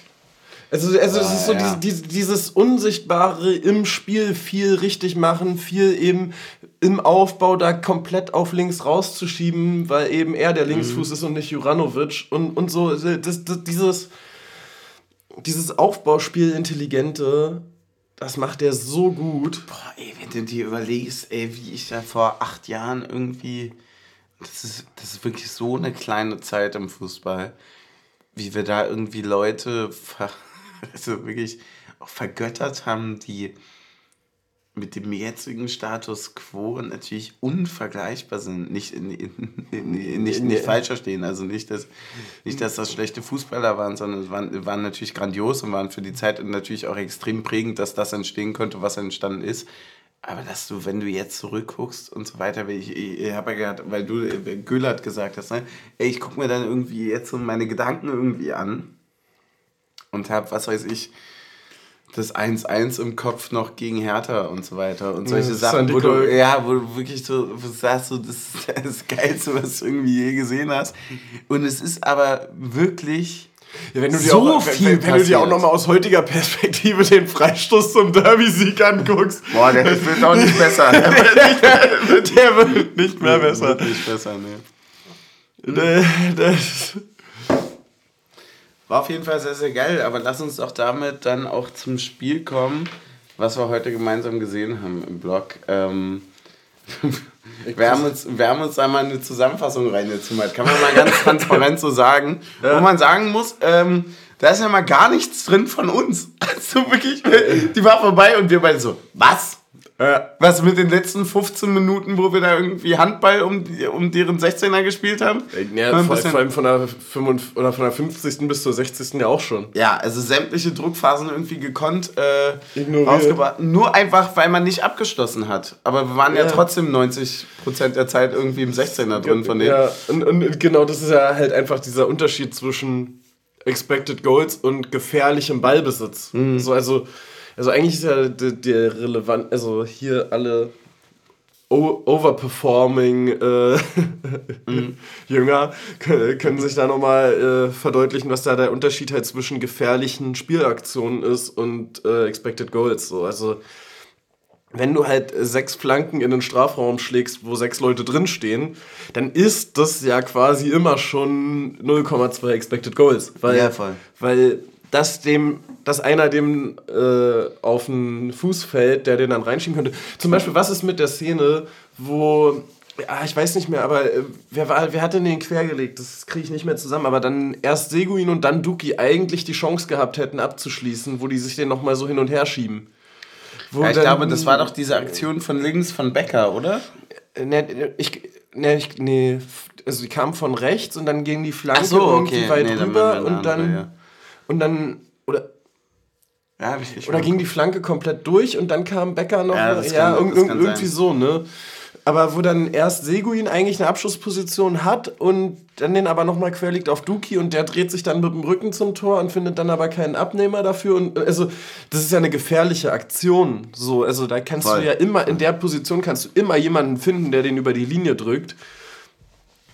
Speaker 2: Also, also es ist so ja. dieses, dieses Unsichtbare im Spiel viel richtig machen, viel eben im Aufbau da komplett auf links rauszuschieben, weil eben er der Linksfuß mhm. ist und nicht Juranovic und, und so. Das, das, dieses, dieses Aufbauspiel Intelligente, das macht er so gut.
Speaker 1: Boah, ey, wenn du dir überlegst, ey, wie ich da vor acht Jahren irgendwie das ist, das ist wirklich so eine kleine Zeit im Fußball, wie wir da irgendwie Leute ver, also wirklich auch vergöttert haben, die mit dem jetzigen Status quo natürlich unvergleichbar sind. Nicht, in, in, in, nicht, nicht falsch verstehen. Also nicht dass, nicht, dass das schlechte Fußballer waren, sondern waren, waren natürlich grandios und waren für die Zeit natürlich auch extrem prägend, dass das entstehen könnte, was entstanden ist. Aber dass du, wenn du jetzt zurückguckst und so weiter, ich, ich, ich habe ja gehört, weil du äh, gesagt hast, ne? ey, ich gucke mir dann irgendwie jetzt so meine Gedanken irgendwie an und habe, was weiß ich, das 1-1 im Kopf noch gegen Hertha und so weiter und solche ja, Sachen, wo du, ja, wo du wirklich so wo du sagst, so, das ist das Geilste, was du irgendwie je gesehen hast. Und es ist aber wirklich ja,
Speaker 2: wenn du dir so auch, viel wenn, wenn du dir auch nochmal aus heutiger Perspektive den Freistoß zum Derby-Sieg anguckst. Boah, der wird auch nicht besser. Der wird nicht mehr, der wird nicht mehr besser. Nicht besser,
Speaker 1: nee. Das, war auf jeden Fall sehr, sehr geil, aber lass uns doch damit dann auch zum Spiel kommen, was wir heute gemeinsam gesehen haben im Blog. Ähm, wir, haben uns, wir haben uns einmal eine Zusammenfassung reingezimmert, kann man mal ganz transparent so sagen. Ja. Wo man sagen muss, ähm, da ist ja mal gar nichts drin von uns. Also wirklich, die war vorbei und wir beide so, was? Äh, was mit den letzten 15 Minuten, wo wir da irgendwie Handball um, um deren 16er gespielt haben?
Speaker 2: Ja, vor, vor, allem von der, 55, oder von der 50. bis zur 60. ja auch schon.
Speaker 1: Ja, also sämtliche Druckphasen irgendwie gekonnt äh, ausgebracht. Nur einfach, weil man nicht abgeschlossen hat. Aber wir waren ja, ja trotzdem 90% der Zeit irgendwie im 16er drin von denen.
Speaker 2: Ja, und, und genau das ist ja halt einfach dieser Unterschied zwischen Expected Goals und gefährlichem Ballbesitz. Mhm. So, also also eigentlich ist ja der, der relevant, also hier alle overperforming äh, mhm. Jünger können sich da nochmal äh, verdeutlichen, was da der Unterschied halt zwischen gefährlichen Spielaktionen ist und äh, Expected Goals. So. Also wenn du halt sechs Flanken in den Strafraum schlägst, wo sechs Leute drinstehen, dann ist das ja quasi immer schon 0,2 Expected Goals. Weil, ja, voll. Weil dass dem, dass einer dem äh, auf den Fuß fällt, der den dann reinschieben könnte. Zum Beispiel, was ist mit der Szene, wo ja, ich weiß nicht mehr, aber äh, wer, war, wer hat denn den quergelegt? Das kriege ich nicht mehr zusammen. Aber dann erst Seguin und dann Duki eigentlich die Chance gehabt hätten abzuschließen, wo die sich den nochmal so hin und her schieben.
Speaker 1: Wo ja, ich dann, glaube, das war doch diese Aktion von links von Becker, oder?
Speaker 2: Ne, ich, ne, ich, nee, also die kam von rechts und dann ging die Flanke so, okay. irgendwie weit nee, rüber und dann... ja und dann, oder ja, ich Oder ging die Flanke komplett durch und dann kam Becker noch. Ja, das ja kann, irg irgendwie sein. so, ne? Aber wo dann erst Seguin eigentlich eine Abschlussposition hat und dann den aber nochmal quer liegt auf Duki und der dreht sich dann mit dem Rücken zum Tor und findet dann aber keinen Abnehmer dafür. Und also, das ist ja eine gefährliche Aktion. So, also da kannst Voll. du ja immer, in der Position kannst du immer jemanden finden, der den über die Linie drückt.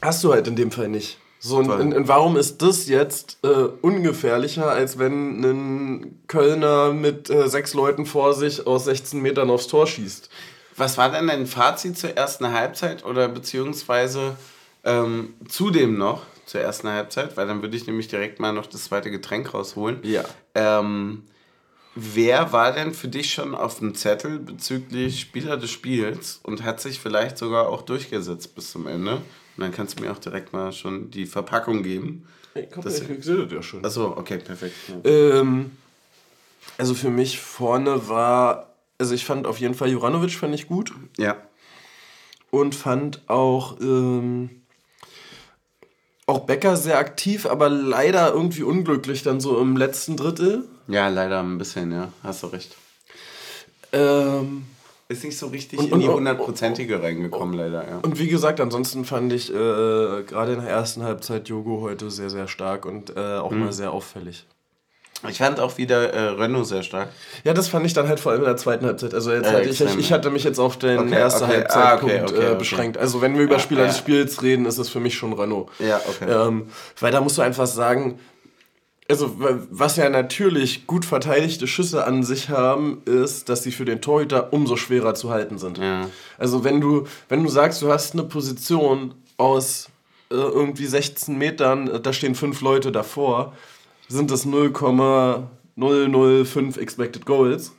Speaker 2: Hast du halt in dem Fall nicht. So, und, und, warum ist das jetzt äh, ungefährlicher, als wenn ein Kölner mit äh, sechs Leuten vor sich aus 16 Metern aufs Tor schießt?
Speaker 1: Was war denn dein Fazit zur ersten Halbzeit oder beziehungsweise ähm, zudem noch zur ersten Halbzeit? Weil dann würde ich nämlich direkt mal noch das zweite Getränk rausholen. Ja. Ähm, wer war denn für dich schon auf dem Zettel bezüglich Spieler des Spiels und hat sich vielleicht sogar auch durchgesetzt bis zum Ende? Und dann kannst du mir auch direkt mal schon die Verpackung geben. Ich glaube, das, ich sehe das ja schon. Achso, okay, perfekt.
Speaker 2: Ja. Ähm, also für mich vorne war, also ich fand auf jeden Fall Juranovic fand ich gut. Ja. Und fand auch, ähm, auch Becker sehr aktiv, aber leider irgendwie unglücklich dann so im letzten Drittel.
Speaker 1: Ja, leider ein bisschen, ja. Hast du recht. Ähm, ist nicht so richtig und, in die hundertprozentige reingekommen, leider. Ja.
Speaker 2: Und wie gesagt, ansonsten fand ich äh, gerade in der ersten Halbzeit Jogo heute sehr, sehr stark und äh, auch mhm. mal sehr auffällig.
Speaker 1: Ich fand auch wieder äh, Renault sehr stark.
Speaker 2: Ja, das fand ich dann halt vor allem in der zweiten Halbzeit. Also jetzt halt, ich, ich, hatte mich jetzt auf den okay, ersten okay. Halbzeitpunkt ah, okay, äh, beschränkt. Also wenn wir über Spieler ja. des Spiels reden, ist es für mich schon Renault. Ja, okay. Ähm, weil da musst du einfach sagen, also, was ja natürlich gut verteidigte Schüsse an sich haben, ist, dass sie für den Torhüter umso schwerer zu halten sind. Ja. Also, wenn du, wenn du sagst, du hast eine Position aus äh, irgendwie 16 Metern, äh, da stehen fünf Leute davor, sind das 0,005 Expected Goals.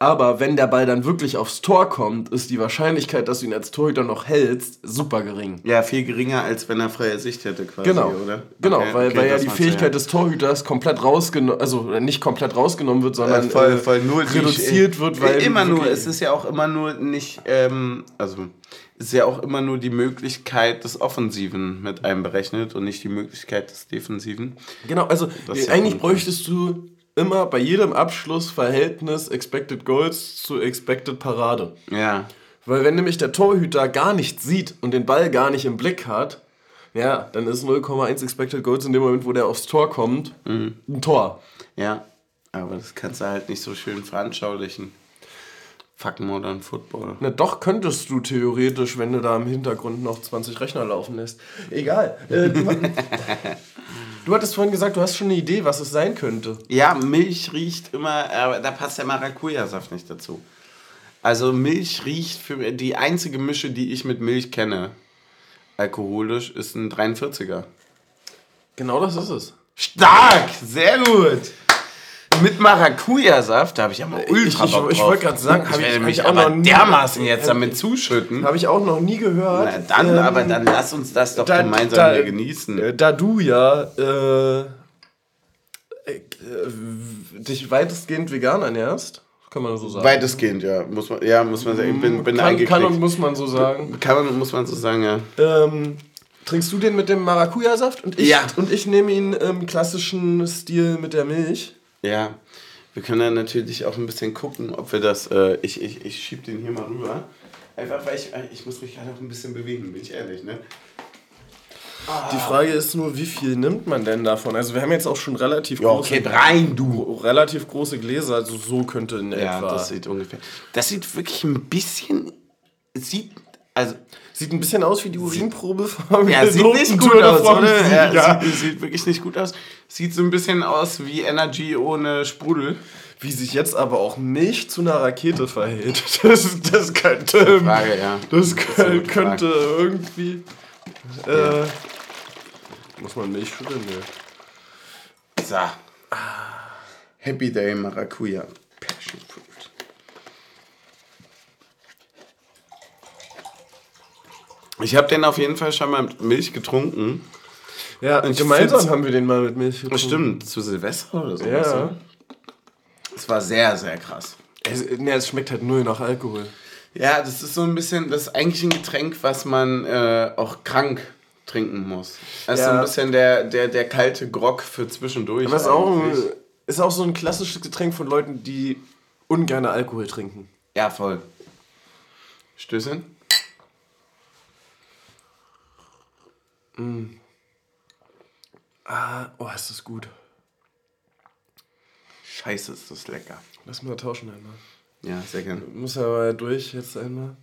Speaker 2: Aber wenn der Ball dann wirklich aufs Tor kommt, ist die Wahrscheinlichkeit, dass du ihn als Torhüter noch hältst, super gering.
Speaker 1: Ja, viel geringer, als wenn er freie Sicht hätte quasi,
Speaker 2: genau.
Speaker 1: oder?
Speaker 2: Genau, okay, weil, okay, weil ja die Fähigkeit ja. des Torhüters komplett rausgenommen, also nicht komplett rausgenommen wird, sondern äh, voll, voll nur reduziert
Speaker 1: die, wird, weil... Immer nur, es ist ja auch immer nur nicht, ähm, also ist ja auch immer nur die Möglichkeit des Offensiven mit einberechnet und nicht die Möglichkeit des Defensiven.
Speaker 2: Genau, also eigentlich bräuchtest du immer bei jedem Abschluss Verhältnis Expected Goals zu Expected Parade. Ja. Weil wenn nämlich der Torhüter gar nichts sieht und den Ball gar nicht im Blick hat, ja, dann ist 0,1 Expected Goals in dem Moment, wo der aufs Tor kommt, mhm. ein Tor.
Speaker 1: Ja. Aber das kannst du halt nicht so schön veranschaulichen. Fuck Modern Football.
Speaker 2: Na doch, könntest du theoretisch, wenn du da im Hintergrund noch 20 Rechner laufen lässt. Egal. Äh, du, du, hattest vorhin gesagt, du hast schon eine Idee, was es sein könnte.
Speaker 1: Ja, Milch riecht immer, aber da passt der Maracuja-Saft nicht dazu. Also Milch riecht für die einzige Mische, die ich mit Milch kenne, alkoholisch, ist ein 43er.
Speaker 2: Genau das ist es.
Speaker 1: Stark! Sehr gut! Mit Maracuja-Saft, da habe ich ja mal ultra
Speaker 2: Ich, ich, ich wollte gerade sagen, habe ich,
Speaker 1: ich mich auch noch nie, dermaßen jetzt damit zuschütten.
Speaker 2: Habe ich auch noch nie gehört.
Speaker 1: Na dann, ähm, aber dann lass uns das doch da, gemeinsam da, hier genießen.
Speaker 2: Äh, da du ja äh, äh, dich weitestgehend vegan ernährst, kann man so sagen.
Speaker 1: Weitestgehend, ja. Muss man, ja, muss man sagen. Ich bin, bin
Speaker 2: kann, kann und muss man so sagen.
Speaker 1: Kann man muss man so sagen, ja.
Speaker 2: Ähm, trinkst du den mit dem Maracuja-Saft? Und ich,
Speaker 1: ja.
Speaker 2: Und ich nehme ihn im klassischen Stil mit der Milch.
Speaker 1: Ja. Wir können dann natürlich auch ein bisschen gucken, ob wir das. Äh, ich ich, ich schieb den hier mal rüber. Einfach weil ich, ich muss mich gerade auch ein bisschen bewegen, bin ich ehrlich, ne?
Speaker 2: Die Frage ist nur, wie viel nimmt man denn davon? Also wir haben jetzt auch schon relativ
Speaker 1: ja, große, okay, rein, du.
Speaker 2: relativ große Gläser, also so könnte in
Speaker 1: ja,
Speaker 2: etwa.
Speaker 1: Ja, das sieht ungefähr. Das sieht wirklich ein bisschen, sieht also
Speaker 2: sieht ein bisschen aus wie die Urinprobe von
Speaker 1: Ja, sieht nicht gut aus, oder? Ja, ja. Sieht, sieht wirklich nicht gut aus. Sieht so ein bisschen aus wie Energy ohne Sprudel.
Speaker 2: Wie sich jetzt aber auch Milch zu einer Rakete verhält. Das, das könnte.
Speaker 1: Frage, ja.
Speaker 2: Das, das könnte irgendwie. Äh, muss man Milch schütteln? Nee.
Speaker 1: So. Happy Day Maracuja. Passion Fruit. Ich habe den auf jeden Fall schon mal mit Milch getrunken.
Speaker 2: Ja, und gemeinsam haben wir den mal mit Milch
Speaker 1: getrunken. Stimmt, zu Silvester oder so. Ja. Es war sehr, sehr krass.
Speaker 2: Es, ne, es schmeckt halt null nach Alkohol.
Speaker 1: Ja, das ist so ein bisschen, das ist eigentlich ein Getränk, was man äh, auch krank trinken muss. Das ja. ist so ein bisschen der, der, der kalte Grog für zwischendurch.
Speaker 2: Aber es ist auch, ist auch so ein klassisches Getränk von Leuten, die ungern Alkohol trinken.
Speaker 1: Ja, voll. Stößchen?
Speaker 2: Mm. Ah, oh, ist das gut.
Speaker 1: Scheiße, ist das lecker.
Speaker 2: Lass mal tauschen einmal.
Speaker 1: Ja, sehr gerne.
Speaker 2: Muss aber durch jetzt einmal.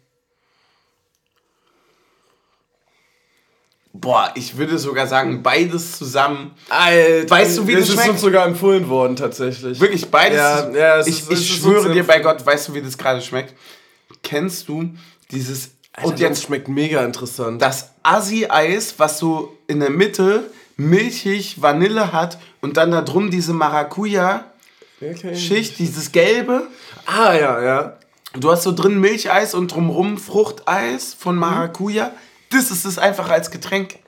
Speaker 1: Boah, ich würde sogar sagen, beides zusammen.
Speaker 2: Alter, weißt du, wie das, das ist uns sogar empfohlen worden, tatsächlich.
Speaker 1: Wirklich, beides.
Speaker 2: Ja, ja,
Speaker 1: ich, ist, ich schwöre dir bei Gott, weißt du, wie das gerade schmeckt? Kennst du dieses.
Speaker 2: Alter, und jetzt schmeckt mega interessant.
Speaker 1: Das Assi-Eis, was so in der Mitte milchig Vanille hat und dann da drum diese Maracuja-Schicht, dieses gelbe.
Speaker 2: Ah, ja, ja.
Speaker 1: Du hast so drin Milcheis und drumrum Fruchteis von Maracuja. Mhm das ist es einfach als Getränk.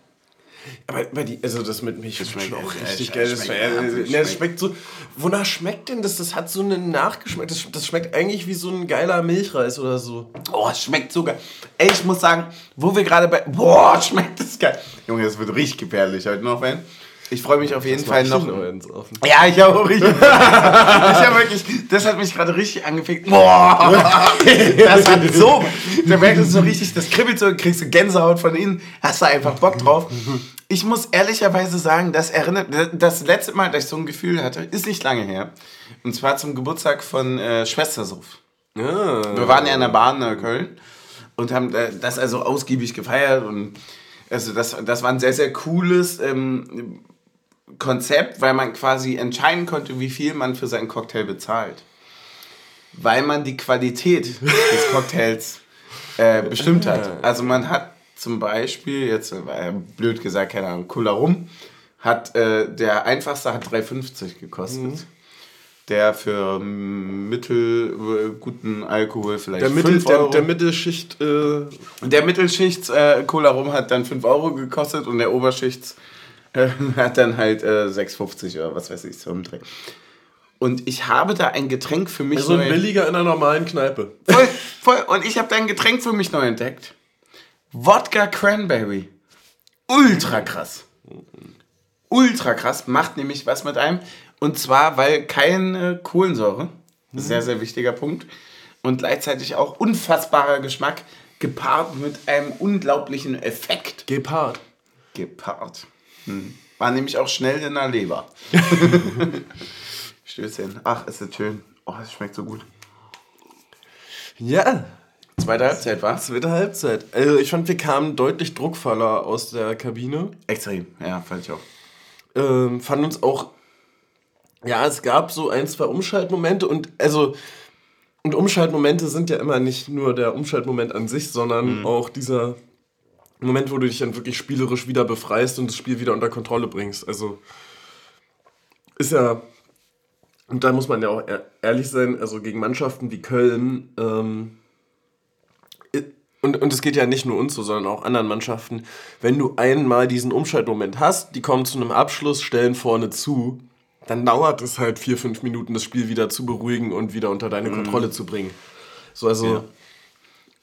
Speaker 2: Aber bei die, also das mit Milch das schmeckt auch richtig geil. Das, schmeckt, das, schmeckt, das schmeckt so. Wonach schmeckt denn das? Das hat so einen Nachgeschmack. Das, das schmeckt eigentlich wie so ein geiler Milchreis oder so.
Speaker 1: Oh, es schmeckt so geil. Ey, ich muss sagen, wo wir gerade bei. Boah, schmeckt das geil. Junge, das wird richtig gefährlich heute noch, wenn. Ich freue mich auf jeden Fall noch. Ja, ich auch richtig. ich habe wirklich, das hat mich gerade richtig angefickt. Boah, das hat so, da merkst du so richtig, das kribbelt so, kriegst du Gänsehaut von innen, hast du einfach Bock drauf. Ich muss ehrlicherweise sagen, das erinnert, das letzte Mal, dass ich so ein Gefühl hatte, ist nicht lange her. Und zwar zum Geburtstag von äh, Schwestersuff. Ah. Wir waren ja in der Bahn in Köln und haben äh, das also ausgiebig gefeiert und also das, das war ein sehr, sehr cooles ähm, Konzept, weil man quasi entscheiden konnte, wie viel man für seinen Cocktail bezahlt. Weil man die Qualität des Cocktails äh, bestimmt hat. Also man hat zum Beispiel, jetzt äh, blöd gesagt, keine Ahnung, Cola Rum, hat, äh, der einfachste hat 3,50 gekostet. Mhm. Der für mittelguten Alkohol vielleicht
Speaker 2: der Mittel, 5 Euro. Der, der Mittelschicht... Äh
Speaker 1: der Mittelschicht äh, Cola Rum hat dann 5 Euro gekostet und der Oberschichts hat dann halt äh, 6,50 oder was weiß ich, so im Dreh. Und ich habe da ein Getränk für mich
Speaker 2: neu... Also ein billiger in einer normalen Kneipe.
Speaker 1: Voll, voll. Und ich habe da ein Getränk für mich neu entdeckt. Wodka Cranberry. Ultra krass. Ultra krass. Macht nämlich was mit einem. Und zwar, weil keine Kohlensäure. Sehr, sehr wichtiger Punkt. Und gleichzeitig auch unfassbarer Geschmack. Gepaart mit einem unglaublichen Effekt.
Speaker 2: Gepaart.
Speaker 1: Gepaart. Hm. War nämlich auch schnell in der Leber. Stößchen. Ach, ist das schön. Oh, es schmeckt so gut.
Speaker 2: Ja.
Speaker 1: Zweite Halbzeit, war?
Speaker 2: Zweite Halbzeit. Also ich fand, wir kamen deutlich druckvoller aus der Kabine.
Speaker 1: Extrem, ja, fand ich auch.
Speaker 2: Ähm, fand uns auch, ja, es gab so ein, zwei Umschaltmomente und also, und Umschaltmomente sind ja immer nicht nur der Umschaltmoment an sich, sondern mhm. auch dieser Moment, wo du dich dann wirklich spielerisch wieder befreist und das Spiel wieder unter Kontrolle bringst. Also, ist ja, und da muss man ja auch ehrlich sein, also gegen Mannschaften wie Köln, ähm, und, und es geht ja nicht nur uns so, sondern auch anderen Mannschaften, wenn du einmal diesen Umschaltmoment hast, die kommen zu einem Abschluss, stellen vorne zu, dann dauert es halt vier, fünf Minuten, das Spiel wieder zu beruhigen und wieder unter deine mhm. Kontrolle zu bringen. So, also. Ja,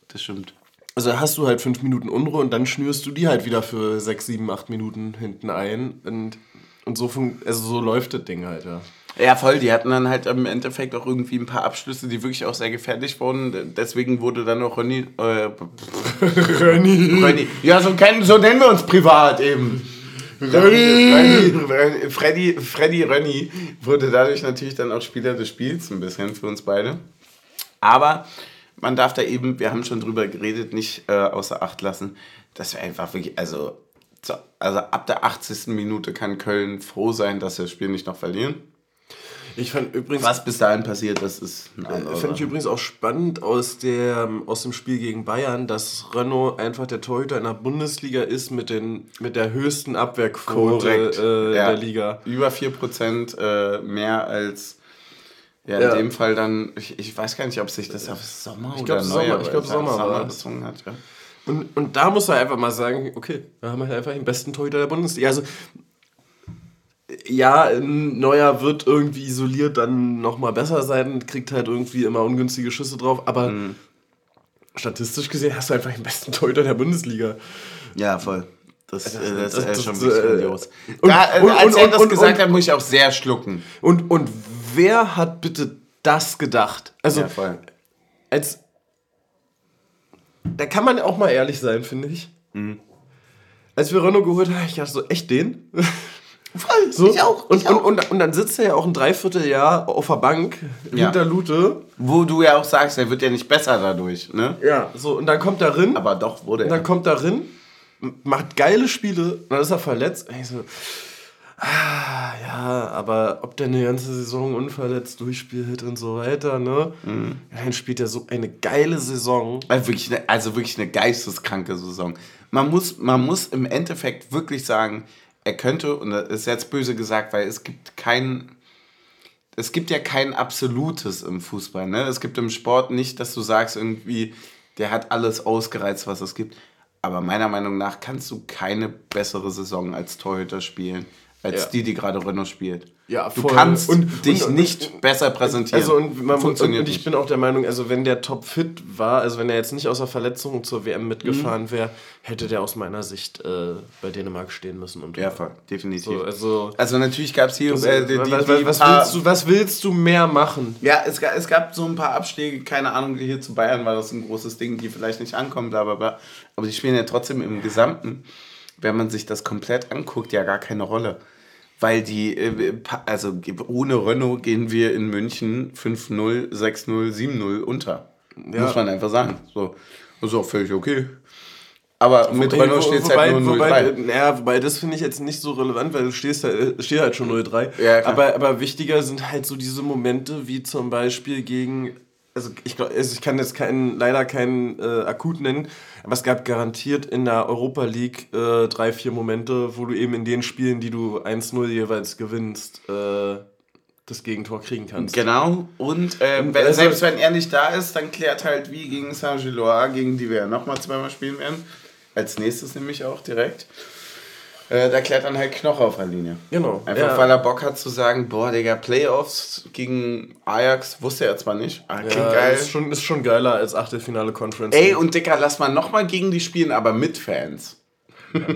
Speaker 1: das stimmt.
Speaker 2: Also hast du halt fünf Minuten Unruhe und dann schnürst du die halt wieder für sechs, sieben, acht Minuten hinten ein. Und, und so, also so läuft das Ding halt, ja.
Speaker 1: Ja, voll. Die hatten dann halt im Endeffekt auch irgendwie ein paar Abschlüsse, die wirklich auch sehr gefährlich wurden. Deswegen wurde dann auch Ronny. Äh, Ronny. Ronny. Ja, so, kennen, so nennen wir uns privat eben. Ronny. Freddy, Freddy Ronny wurde dadurch natürlich dann auch Spieler des Spiels ein bisschen für uns beide. Aber man darf da eben, wir haben schon drüber geredet, nicht äh, außer Acht lassen, dass wir einfach wirklich, also, also ab der 80. Minute kann Köln froh sein, dass wir das Spiel nicht noch verlieren.
Speaker 2: Ich fand übrigens.
Speaker 1: Was bis dahin passiert, das ist
Speaker 2: ein anderer. Fand ich übrigens auch spannend aus, der, aus dem Spiel gegen Bayern, dass Renault einfach der Torhüter in der Bundesliga ist mit, den, mit der höchsten Abwehrquote äh,
Speaker 1: ja. der Liga. Über 4% äh, mehr als. Ja, in ja. dem Fall dann, ich, ich weiß gar nicht, ob sich das auf Sommer ich glaub, oder Sommer, ich glaube Sommer,
Speaker 2: Sommer bezogen hat. Ja. Und, und da muss er einfach mal sagen, okay, da haben wir halt einfach den besten Torhüter der Bundesliga. Also ja, Neuer wird irgendwie isoliert dann nochmal besser sein, kriegt halt irgendwie immer ungünstige Schüsse drauf, aber mhm. statistisch gesehen hast du einfach den besten Torhüter der Bundesliga.
Speaker 1: Ja, voll. Das, das, äh, das, das, ist schon wirklich grandios. Und, da, und, als und, er das gesagt hat, muss ich auch sehr schlucken.
Speaker 2: Und, und wer hat bitte das gedacht? Also, ja, voll. als. Da kann man auch mal ehrlich sein, finde ich. Mhm. Als wir Renault geholt haben, ich dachte so, echt den? Voll, so. ich auch. Ich und, auch. Und, und, und, dann sitzt er ja auch ein Dreivierteljahr auf der Bank ja. hinter Lute.
Speaker 1: Wo du ja auch sagst, er wird ja nicht besser dadurch, ne?
Speaker 2: Ja, so, und dann kommt er rein.
Speaker 1: Aber doch, wurde
Speaker 2: er. Und dann kommt er rein, macht geile Spiele, dann ist er verletzt. Und ich so, ah, ja, aber ob der eine ganze Saison unverletzt durchspielt und so weiter, ne? Mhm. Dann spielt er so eine geile Saison.
Speaker 1: Also wirklich eine, also wirklich eine geisteskranke Saison. Man muss, man muss im Endeffekt wirklich sagen, er könnte, und das ist jetzt böse gesagt, weil es gibt kein, es gibt ja kein Absolutes im Fußball. Ne? Es gibt im Sport nicht, dass du sagst, irgendwie, der hat alles ausgereizt, was es gibt. Aber meiner Meinung nach kannst du keine bessere Saison als Torhüter spielen, als ja. die, die gerade Renault spielt. Ja, voll. Du kannst und, dich und, nicht und, besser präsentieren.
Speaker 2: Also und, man, Funktioniert und ich nicht. bin auch der Meinung, also wenn der top fit war, also wenn er jetzt nicht außer Verletzungen zur WM mitgefahren mhm. wäre, hätte der aus meiner Sicht äh, bei Dänemark stehen müssen. Und
Speaker 1: ja, voll, definitiv.
Speaker 2: So, also,
Speaker 1: also natürlich gab es hier äh, die,
Speaker 2: die, was, die was, willst du, was willst du mehr machen?
Speaker 1: Ja, es, es gab so ein paar Abschläge, keine Ahnung, hier zu Bayern war das ein großes Ding, die vielleicht nicht ankommen, bla bla bla. Aber die spielen ja trotzdem im Gesamten, wenn man sich das komplett anguckt, ja gar keine Rolle weil die, äh, also ohne Renault gehen wir in München 5-0, 6-0, 7-0 unter. Ja. Muss man einfach sagen. So, das ist auch völlig okay. Aber mit wobei, Renault steht es halt
Speaker 2: nur 0-3. Ja, wobei das finde ich jetzt nicht so relevant, weil du stehst halt, steht halt schon 0-3. Ja, aber, aber wichtiger sind halt so diese Momente, wie zum Beispiel gegen also ich, also ich kann jetzt keinen, leider keinen äh, akut nennen, aber es gab garantiert in der Europa League äh, drei, vier Momente, wo du eben in den Spielen, die du 1-0 jeweils gewinnst, äh, das Gegentor kriegen kannst.
Speaker 1: Genau, und, äh, und wenn, also, selbst wenn er nicht da ist, dann klärt halt wie gegen Saint-Gilloise, gegen die wir ja nochmal zweimal spielen werden. Als nächstes nämlich auch direkt. Äh, da klärt dann halt Knoche auf der Linie. Genau. Einfach ja. weil er Bock hat zu sagen, boah, Digga, Playoffs gegen Ajax wusste er zwar nicht.
Speaker 2: Ah, klingt ja, geil. Ist schon, ist schon geiler als Achtelfinale Conference.
Speaker 1: Ey, und Digga, lass mal nochmal gegen die spielen, aber mit Fans. Ja.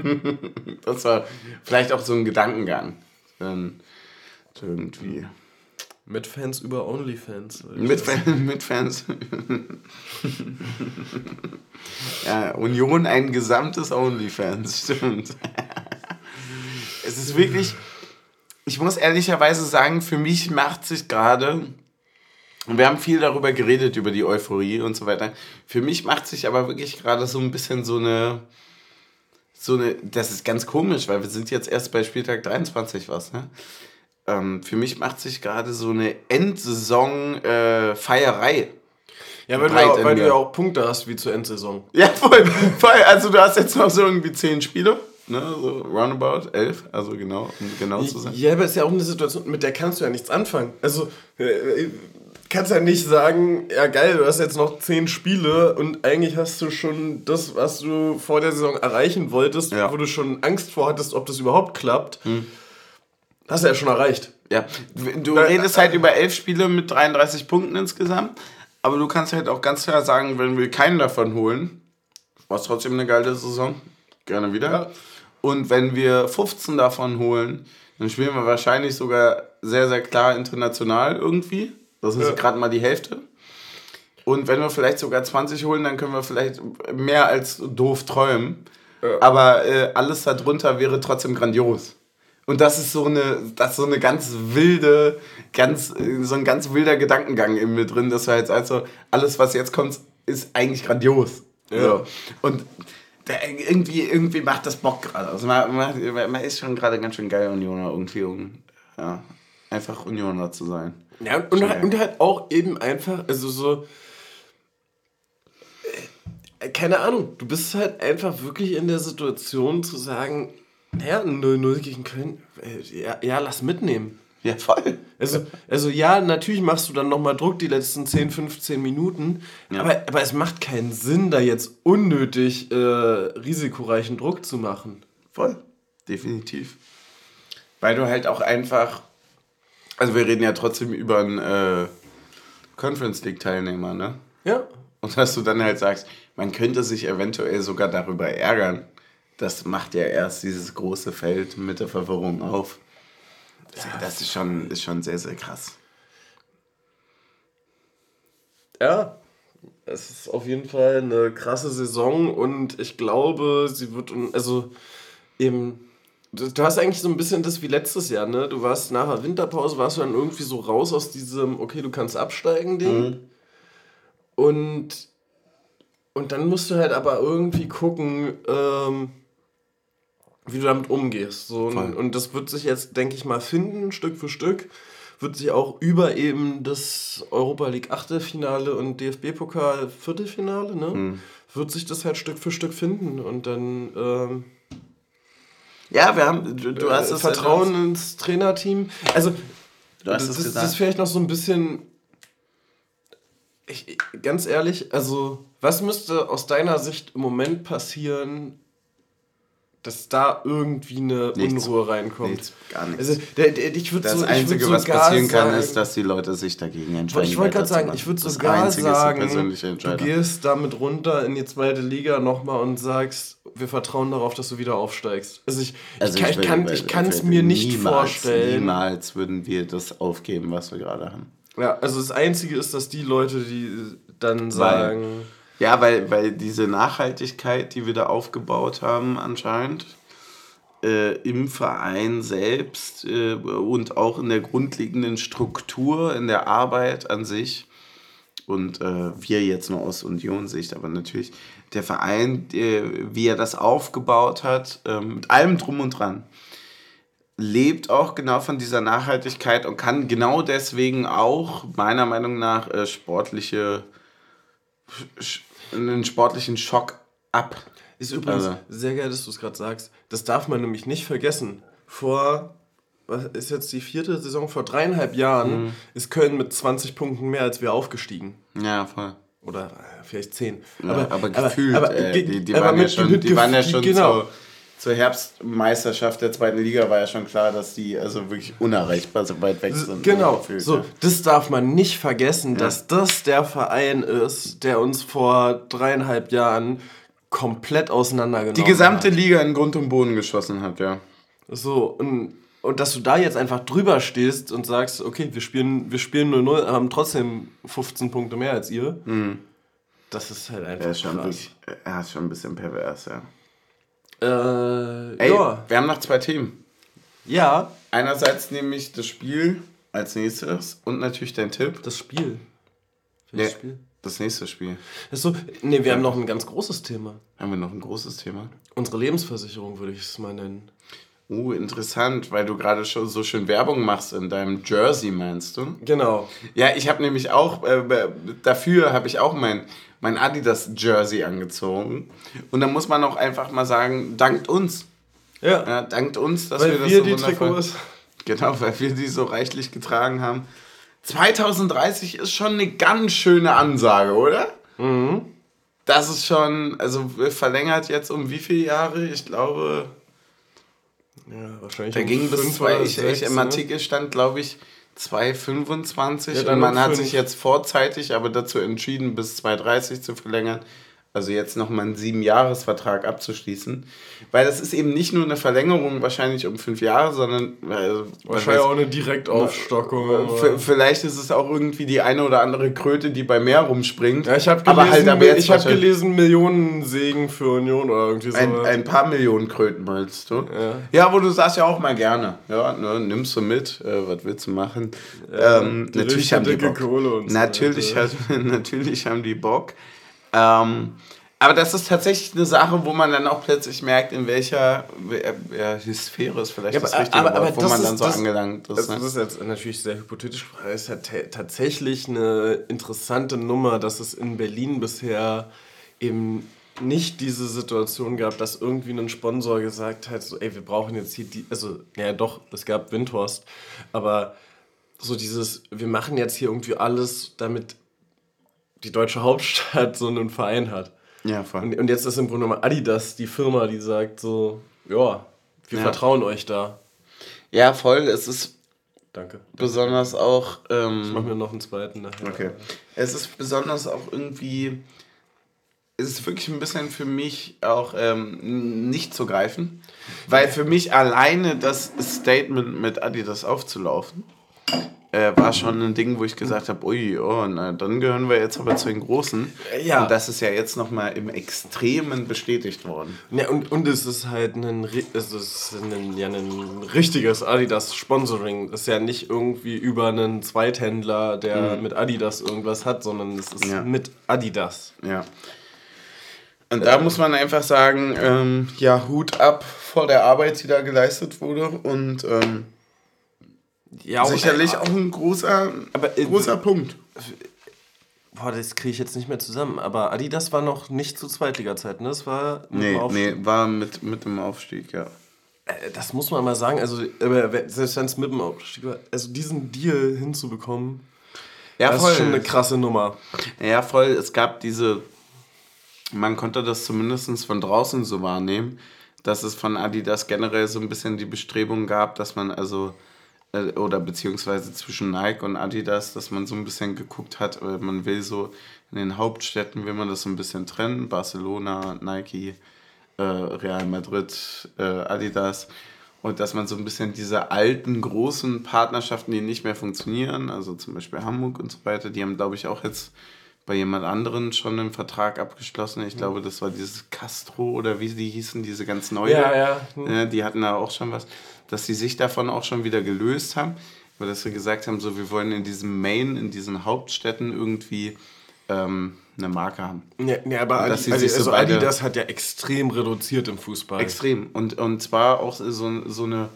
Speaker 1: das war vielleicht auch so ein Gedankengang. Dann irgendwie.
Speaker 2: Mit Fans über OnlyFans.
Speaker 1: Mit, Fan, mit Fans. ja, Union ein gesamtes OnlyFans, stimmt. Es ist wirklich, ich muss ehrlicherweise sagen, für mich macht sich gerade, und wir haben viel darüber geredet, über die Euphorie und so weiter, für mich macht sich aber wirklich gerade so ein bisschen so eine, so eine, das ist ganz komisch, weil wir sind jetzt erst bei Spieltag 23 was, ne? Ähm, für mich macht sich gerade so eine Endsaison-Feierei. Äh,
Speaker 2: ja, weil, du, weil du ja auch Punkte hast wie zur Endsaison.
Speaker 1: Ja, voll, voll. Also du hast jetzt noch so irgendwie zehn Spiele ne, so roundabout, elf, also genau, um genau zu sein.
Speaker 2: Ja, aber es ist ja auch eine Situation, mit der kannst du ja nichts anfangen. Also, äh, kannst ja nicht sagen, ja geil, du hast jetzt noch zehn Spiele und eigentlich hast du schon das, was du vor der Saison erreichen wolltest, ja. wo du schon Angst vor hattest, ob das überhaupt klappt. Hm. Hast du ja schon erreicht.
Speaker 1: Ja, du Na, redest halt über elf Spiele mit 33 Punkten insgesamt, aber du kannst halt auch ganz klar sagen, wenn wir keinen davon holen, war es trotzdem eine geile Saison. Gerne wieder. Ja. Und wenn wir 15 davon holen, dann spielen wir wahrscheinlich sogar sehr, sehr klar international irgendwie. Das ist ja. gerade mal die Hälfte. Und wenn wir vielleicht sogar 20 holen, dann können wir vielleicht mehr als doof träumen. Ja. Aber äh, alles darunter wäre trotzdem grandios. Und das ist so eine, das ist so eine ganz wilde, ganz, so ein ganz wilder Gedankengang in mir drin, dass wir jetzt also alles, was jetzt kommt, ist eigentlich grandios. Ja. So. Und irgendwie, irgendwie macht das Bock gerade. Also man, man, man, ist schon gerade ganz schön geil, Unioner irgendwie, um ja, einfach Unioner zu sein.
Speaker 2: Ja, und, halt, und halt auch eben einfach, also so, äh, keine Ahnung, du bist halt einfach wirklich in der Situation zu sagen, naja, 0-0 gegen Köln, äh, ja, ja, lass mitnehmen.
Speaker 1: Ja, voll.
Speaker 2: Also, also ja, natürlich machst du dann nochmal Druck die letzten 10, 15 Minuten, ja. aber, aber es macht keinen Sinn, da jetzt unnötig äh, risikoreichen Druck zu machen.
Speaker 1: Voll, definitiv. Weil du halt auch einfach, also wir reden ja trotzdem über einen äh, Conference League Teilnehmer, ne?
Speaker 2: Ja.
Speaker 1: Und dass du dann halt sagst, man könnte sich eventuell sogar darüber ärgern. Das macht ja erst dieses große Feld mit der Verwirrung auf. Ja. Das ist schon, ist schon sehr, sehr krass.
Speaker 2: Ja, es ist auf jeden Fall eine krasse Saison und ich glaube, sie wird, also eben, du hast eigentlich so ein bisschen das wie letztes Jahr, ne? Du warst nach der Winterpause, warst du dann irgendwie so raus aus diesem, okay, du kannst absteigen, Ding. Mhm. Und, und dann musst du halt aber irgendwie gucken, ähm, wie du damit umgehst. So, und, und, das wird sich jetzt, denke ich mal, finden, Stück für Stück. Wird sich auch über eben das Europa League Achtelfinale und DFB-Pokal Viertelfinale, ne? Hm. Wird sich das halt Stück für Stück finden und dann. Ähm,
Speaker 1: ja, wir haben. Du, du hast
Speaker 2: äh, das Vertrauen ja ins Trainerteam. Also, du hast das, das, das ist vielleicht noch so ein bisschen. Ich, ganz ehrlich, also, was müsste aus deiner Sicht im Moment passieren, dass da irgendwie eine nichts, Unruhe reinkommt. Nichts,
Speaker 1: gar nichts. Also, der, der, ich das so, Einzige, ich was passieren kann, ist, dass die Leute sich dagegen entscheiden.
Speaker 2: Ich wollte gerade sagen, ich würde sogar sagen, du gehst damit runter in die zweite Liga nochmal und sagst, wir vertrauen darauf, dass du wieder aufsteigst. Also ich, also ich, ich kann es kann, mir nicht
Speaker 1: niemals,
Speaker 2: vorstellen.
Speaker 1: Niemals würden wir das aufgeben, was wir gerade haben.
Speaker 2: Ja, also das Einzige ist, dass die Leute, die dann sagen... Weil,
Speaker 1: ja, weil, weil diese Nachhaltigkeit, die wir da aufgebaut haben, anscheinend äh, im Verein selbst äh, und auch in der grundlegenden Struktur, in der Arbeit an sich, und äh, wir jetzt nur aus Union-Sicht, aber natürlich der Verein, der, wie er das aufgebaut hat, ähm, mit allem drum und dran, lebt auch genau von dieser Nachhaltigkeit und kann genau deswegen auch meiner Meinung nach äh, sportliche einen sportlichen Schock ab.
Speaker 2: Ist übrigens also. sehr geil, dass du es gerade sagst. Das darf man nämlich nicht vergessen. Vor, was ist jetzt die vierte Saison? Vor dreieinhalb Jahren mhm. ist Köln mit 20 Punkten mehr als wir aufgestiegen.
Speaker 1: Ja, voll.
Speaker 2: Oder äh, vielleicht 10.
Speaker 1: Ja, aber, aber, gefühlt, aber, aber, äh, die, die, waren ja schon, die waren ja schon genau. so zur Herbstmeisterschaft der zweiten Liga war ja schon klar, dass die also wirklich unerreichbar so weit weg sind.
Speaker 2: Genau, gefühlt, so, ja. das darf man nicht vergessen, ja. dass das der Verein ist, der uns vor dreieinhalb Jahren komplett auseinandergenommen
Speaker 1: hat. Die gesamte hat. Liga in Grund und Boden geschossen hat, ja.
Speaker 2: So, und, und dass du da jetzt einfach drüber stehst und sagst, okay, wir spielen 0-0, wir spielen haben trotzdem 15 Punkte mehr als ihr. Mhm. Das ist halt einfach.
Speaker 1: Er ist schon, wirklich, er ist schon ein bisschen pervers, ja.
Speaker 2: Äh,
Speaker 1: Ey, ja. wir haben noch zwei Themen.
Speaker 2: Ja.
Speaker 1: Einerseits nehme ich das Spiel als nächstes und natürlich dein Tipp.
Speaker 2: Das Spiel.
Speaker 1: Welches ja, Spiel? Das nächste Spiel.
Speaker 2: Das so, nee, wir ja. haben noch ein ganz großes Thema.
Speaker 1: Haben wir noch ein großes Thema?
Speaker 2: Unsere Lebensversicherung würde ich es mal nennen.
Speaker 1: Uh, interessant, weil du gerade schon so schön Werbung machst in deinem Jersey, meinst du?
Speaker 2: Genau.
Speaker 1: Ja, ich habe nämlich auch, äh, dafür habe ich auch mein, mein Adidas Jersey angezogen. Und da muss man auch einfach mal sagen, dankt uns. Ja. ja dankt uns, dass weil wir das wir so die Trikots. Genau, weil wir die so reichlich getragen haben. 2030 ist schon eine ganz schöne Ansage, oder? Mhm. Das ist schon, also verlängert jetzt um wie viele Jahre? Ich glaube. Ja, wahrscheinlich. Da um ging bis zwei, ich, ich, im ne? Artikel stand, glaube ich, 2,25 ja, und man hat sich jetzt vorzeitig aber dazu entschieden, bis 2,30 zu verlängern also jetzt nochmal einen Sieben-Jahres-Vertrag abzuschließen. Weil das ist eben nicht nur eine Verlängerung wahrscheinlich um fünf Jahre, sondern. Also, wahrscheinlich auch eine Direktaufstockung. Vielleicht ist es auch irgendwie die eine oder andere Kröte, die bei mehr rumspringt. Ja, ich habe gelesen,
Speaker 2: halt ich hab gelesen Millionen Segen für Union oder irgendwie so.
Speaker 1: Ein, ein, paar Millionen Kröten meinst du? Ja. ja, wo du sagst ja auch mal gerne. Ja, ne, nimmst du mit, äh, was willst du machen? Ja, ähm, natürlich haben die Bock. natürlich, so, hat, natürlich haben die Bock. Ähm, aber das ist tatsächlich eine Sache, wo man dann auch plötzlich merkt, in welcher ja, Sphäre ist vielleicht ja, das richtige aber, aber Wort, wo man
Speaker 2: dann so das, angelangt ist. Das, ne? das ist jetzt natürlich sehr hypothetisch, aber es ist ja tatsächlich eine interessante Nummer, dass es in Berlin bisher eben nicht diese Situation gab, dass irgendwie ein Sponsor gesagt hat, so, ey, wir brauchen jetzt hier die, also, naja, doch, es gab Windhorst, aber so dieses, wir machen jetzt hier irgendwie alles, damit die deutsche Hauptstadt so einen Verein hat. Ja, voll. Und, und jetzt ist im Grunde mal Adidas die Firma, die sagt so, ja, wir ja. vertrauen euch da.
Speaker 1: Ja, voll. Es ist Danke. besonders auch. Ähm,
Speaker 2: ich mache mir noch einen zweiten nachher.
Speaker 1: Okay. Es ist besonders auch irgendwie. Es ist wirklich ein bisschen für mich auch ähm, nicht zu greifen, weil für mich alleine das Statement mit Adidas aufzulaufen äh, war schon ein Ding, wo ich gesagt habe, ui, oh, na, dann gehören wir jetzt aber zu den Großen. Ja. Und das ist ja jetzt nochmal im Extremen bestätigt worden.
Speaker 2: Ja, und, und es ist halt ein, es ist ein, ja, ein richtiges Adidas-Sponsoring. Es ist ja nicht irgendwie über einen Zweithändler, der mhm. mit Adidas irgendwas hat, sondern es ist ja. mit Adidas.
Speaker 1: Ja. Und da muss man einfach sagen, ähm, ja, Hut ab vor der Arbeit, die da geleistet wurde. Und ähm, ja, Sicherlich auch ein großer, aber, äh, großer Punkt.
Speaker 2: Boah, das kriege ich jetzt nicht mehr zusammen. Aber Adidas war noch nicht zu Zweitliga-Zeit, ne? Das war
Speaker 1: nee, nee, war mit, mit dem Aufstieg, ja.
Speaker 2: Äh, das muss man mal sagen. Also, selbst wenn es mit dem Aufstieg war, also diesen Deal hinzubekommen, ja, das voll. ist schon
Speaker 1: eine krasse Nummer. Ja, voll. Es gab diese, man konnte das zumindest von draußen so wahrnehmen, dass es von Adidas generell so ein bisschen die Bestrebung gab, dass man also äh, oder beziehungsweise zwischen Nike und Adidas, dass man so ein bisschen geguckt hat, äh, man will so in den Hauptstädten will man das so ein bisschen trennen, Barcelona, Nike, äh, Real Madrid, äh, Adidas. Und dass man so ein bisschen diese alten großen Partnerschaften, die nicht mehr funktionieren, also zum Beispiel Hamburg und so weiter, die haben glaube ich auch jetzt bei jemand anderen schon einen Vertrag abgeschlossen. Ich glaube, das war dieses Castro oder wie die hießen, diese ganz neue. Ja, ja. Hm. Die hatten da auch schon was dass sie sich davon auch schon wieder gelöst haben, weil dass sie gesagt haben, so wir wollen in diesem Main, in diesen Hauptstädten irgendwie ähm, eine Marke haben. Ja, ja aber Adi,
Speaker 2: also, also so Adidas hat ja extrem reduziert im Fußball.
Speaker 1: Extrem. Und, und zwar auch so, so eine,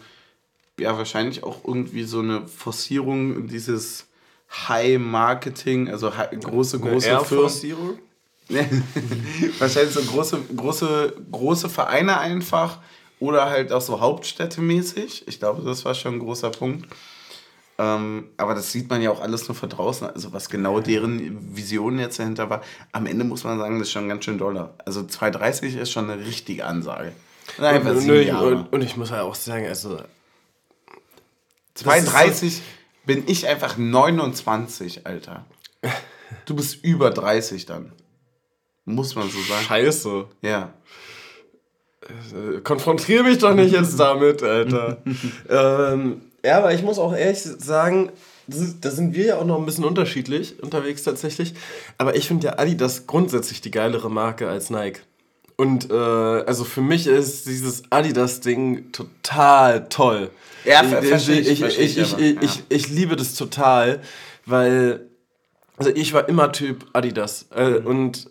Speaker 1: ja wahrscheinlich auch irgendwie so eine Forcierung dieses High-Marketing, also high, große, große eine Firmen. wahrscheinlich so große, große, große Vereine einfach oder halt auch so Hauptstädte-mäßig. Ich glaube, das war schon ein großer Punkt. Ähm, aber das sieht man ja auch alles nur von draußen. Also was genau deren Vision jetzt dahinter war. Am Ende muss man sagen, das ist schon ganz schön doller. Also 230 ist schon eine richtige Ansage. Nein,
Speaker 2: und, und, und, und, ich muss ja auch sagen, also
Speaker 1: 230 bin ich einfach 29, Alter. Du bist über 30 dann. Muss man so sagen. Scheiße.
Speaker 2: Ja. Äh, konfrontiere mich doch nicht jetzt damit, Alter. ähm, ja, aber ich muss auch ehrlich sagen, da sind wir ja auch noch ein bisschen unterschiedlich unterwegs tatsächlich. Aber ich finde ja Adidas grundsätzlich die geilere Marke als Nike. Und äh, also für mich ist dieses Adidas-Ding total toll. Ja, ich, verstehe ich, ich, ich, ich, ich, ich, ich liebe das total, weil also ich war immer Typ Adidas äh, und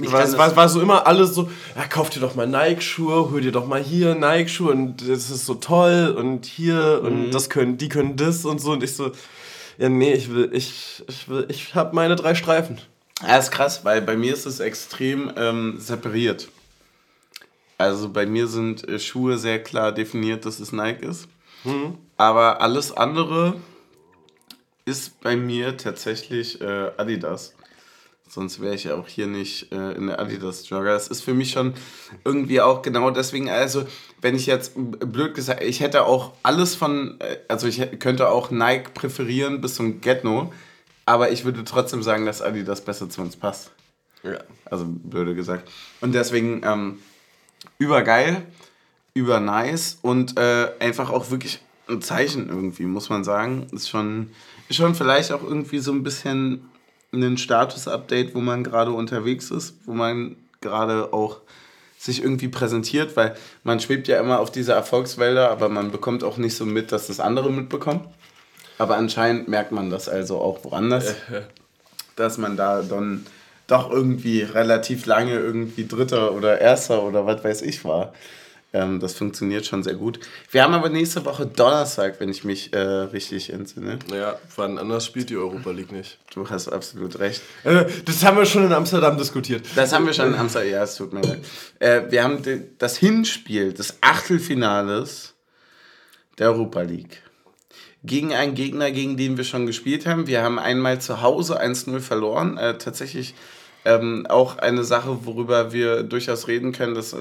Speaker 2: ich war, war, war so immer alles so, ja, kauf dir doch mal Nike-Schuhe, hol dir doch mal hier Nike-Schuhe und das ist so toll und hier mhm. und das können, die können das und so und ich so, ja, nee, ich will, ich, ich will, ich habe meine drei Streifen.
Speaker 1: Ja, ist krass, weil bei mir ist es extrem ähm, separiert. Also bei mir sind äh, Schuhe sehr klar definiert, dass es Nike ist. Mhm. Aber alles andere ist bei mir tatsächlich äh, Adidas. Sonst wäre ich ja auch hier nicht äh, in der Adidas Jogger. Das ist für mich schon irgendwie auch genau deswegen, also wenn ich jetzt blöd gesagt, ich hätte auch alles von, äh, also ich könnte auch Nike präferieren bis zum Getno, aber ich würde trotzdem sagen, dass Adidas besser zu uns passt. Ja. Also blöde gesagt. Und deswegen ähm, übergeil, über nice und äh, einfach auch wirklich ein Zeichen irgendwie, muss man sagen. Ist schon, ist schon vielleicht auch irgendwie so ein bisschen ein Status-Update, wo man gerade unterwegs ist, wo man gerade auch sich irgendwie präsentiert, weil man schwebt ja immer auf diese Erfolgswälder, aber man bekommt auch nicht so mit, dass das andere mitbekommen. Aber anscheinend merkt man das also auch woanders, dass man da dann doch irgendwie relativ lange irgendwie Dritter oder Erster oder was weiß ich war. Ähm, das funktioniert schon sehr gut. Wir haben aber nächste Woche Donnerstag, wenn ich mich äh, richtig entsinne.
Speaker 2: Naja, wann anders spielt die Europa League nicht.
Speaker 1: Du hast absolut recht.
Speaker 2: Äh, das haben wir schon in Amsterdam diskutiert.
Speaker 1: Das haben wir schon in Amsterdam, ja, es tut mir leid. Äh, wir haben das Hinspiel des Achtelfinales der Europa League gegen einen Gegner, gegen den wir schon gespielt haben. Wir haben einmal zu Hause 1-0 verloren. Äh, tatsächlich ähm, auch eine Sache, worüber wir durchaus reden können, dass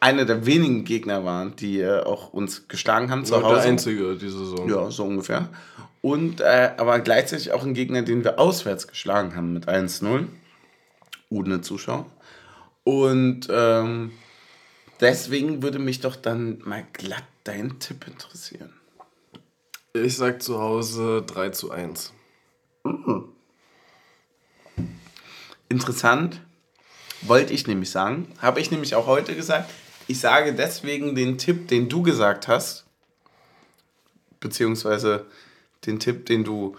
Speaker 1: einer der wenigen Gegner waren, die äh, auch uns geschlagen haben zu Hause. Der einzige diese Saison. Ja, so ungefähr. Und äh, aber gleichzeitig auch ein Gegner, den wir auswärts geschlagen haben mit 1-0. Ohne Zuschauer. Und ähm, deswegen würde mich doch dann mal glatt dein Tipp interessieren.
Speaker 2: Ich sag zu Hause 3 zu 1. Mhm.
Speaker 1: Interessant. Wollte ich nämlich sagen. Habe ich nämlich auch heute gesagt. Ich sage deswegen den Tipp, den du gesagt hast, beziehungsweise den Tipp, den du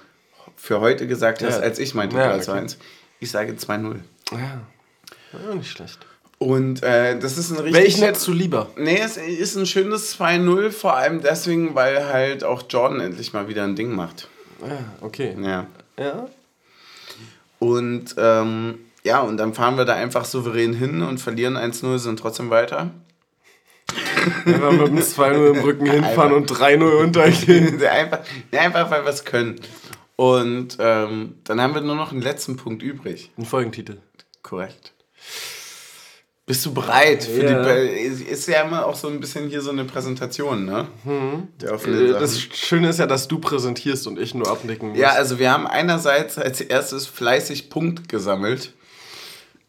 Speaker 1: für heute gesagt hast, ja. als ich meinte ja, 3 zu 1. Ich sage 2-0. Ja.
Speaker 2: ja, nicht schlecht.
Speaker 1: Und äh, das ist ein
Speaker 2: richtig. Welchen hättest du lieber?
Speaker 1: Nee, es ist ein schönes 2-0, vor allem deswegen, weil halt auch Jordan endlich mal wieder ein Ding macht.
Speaker 2: Ah, okay.
Speaker 1: Ja. Ja. Und ähm, ja, und dann fahren wir da einfach souverän hin und verlieren 1-0, sind trotzdem weiter.
Speaker 2: Einfach mit dem 2-0 im Rücken hinfahren einfach. und 3-0 untergehen.
Speaker 1: einfach, einfach, weil wir es können. Und ähm, dann haben wir nur noch einen letzten Punkt übrig.
Speaker 2: Ein Folgentitel.
Speaker 1: Korrekt. Bist du bereit? Für ja. die, ist ja immer auch so ein bisschen hier so eine Präsentation, ne? Mhm.
Speaker 2: das Schöne ist ja, dass du präsentierst und ich nur abnicken
Speaker 1: muss. Ja, also wir haben einerseits als erstes fleißig Punkt gesammelt.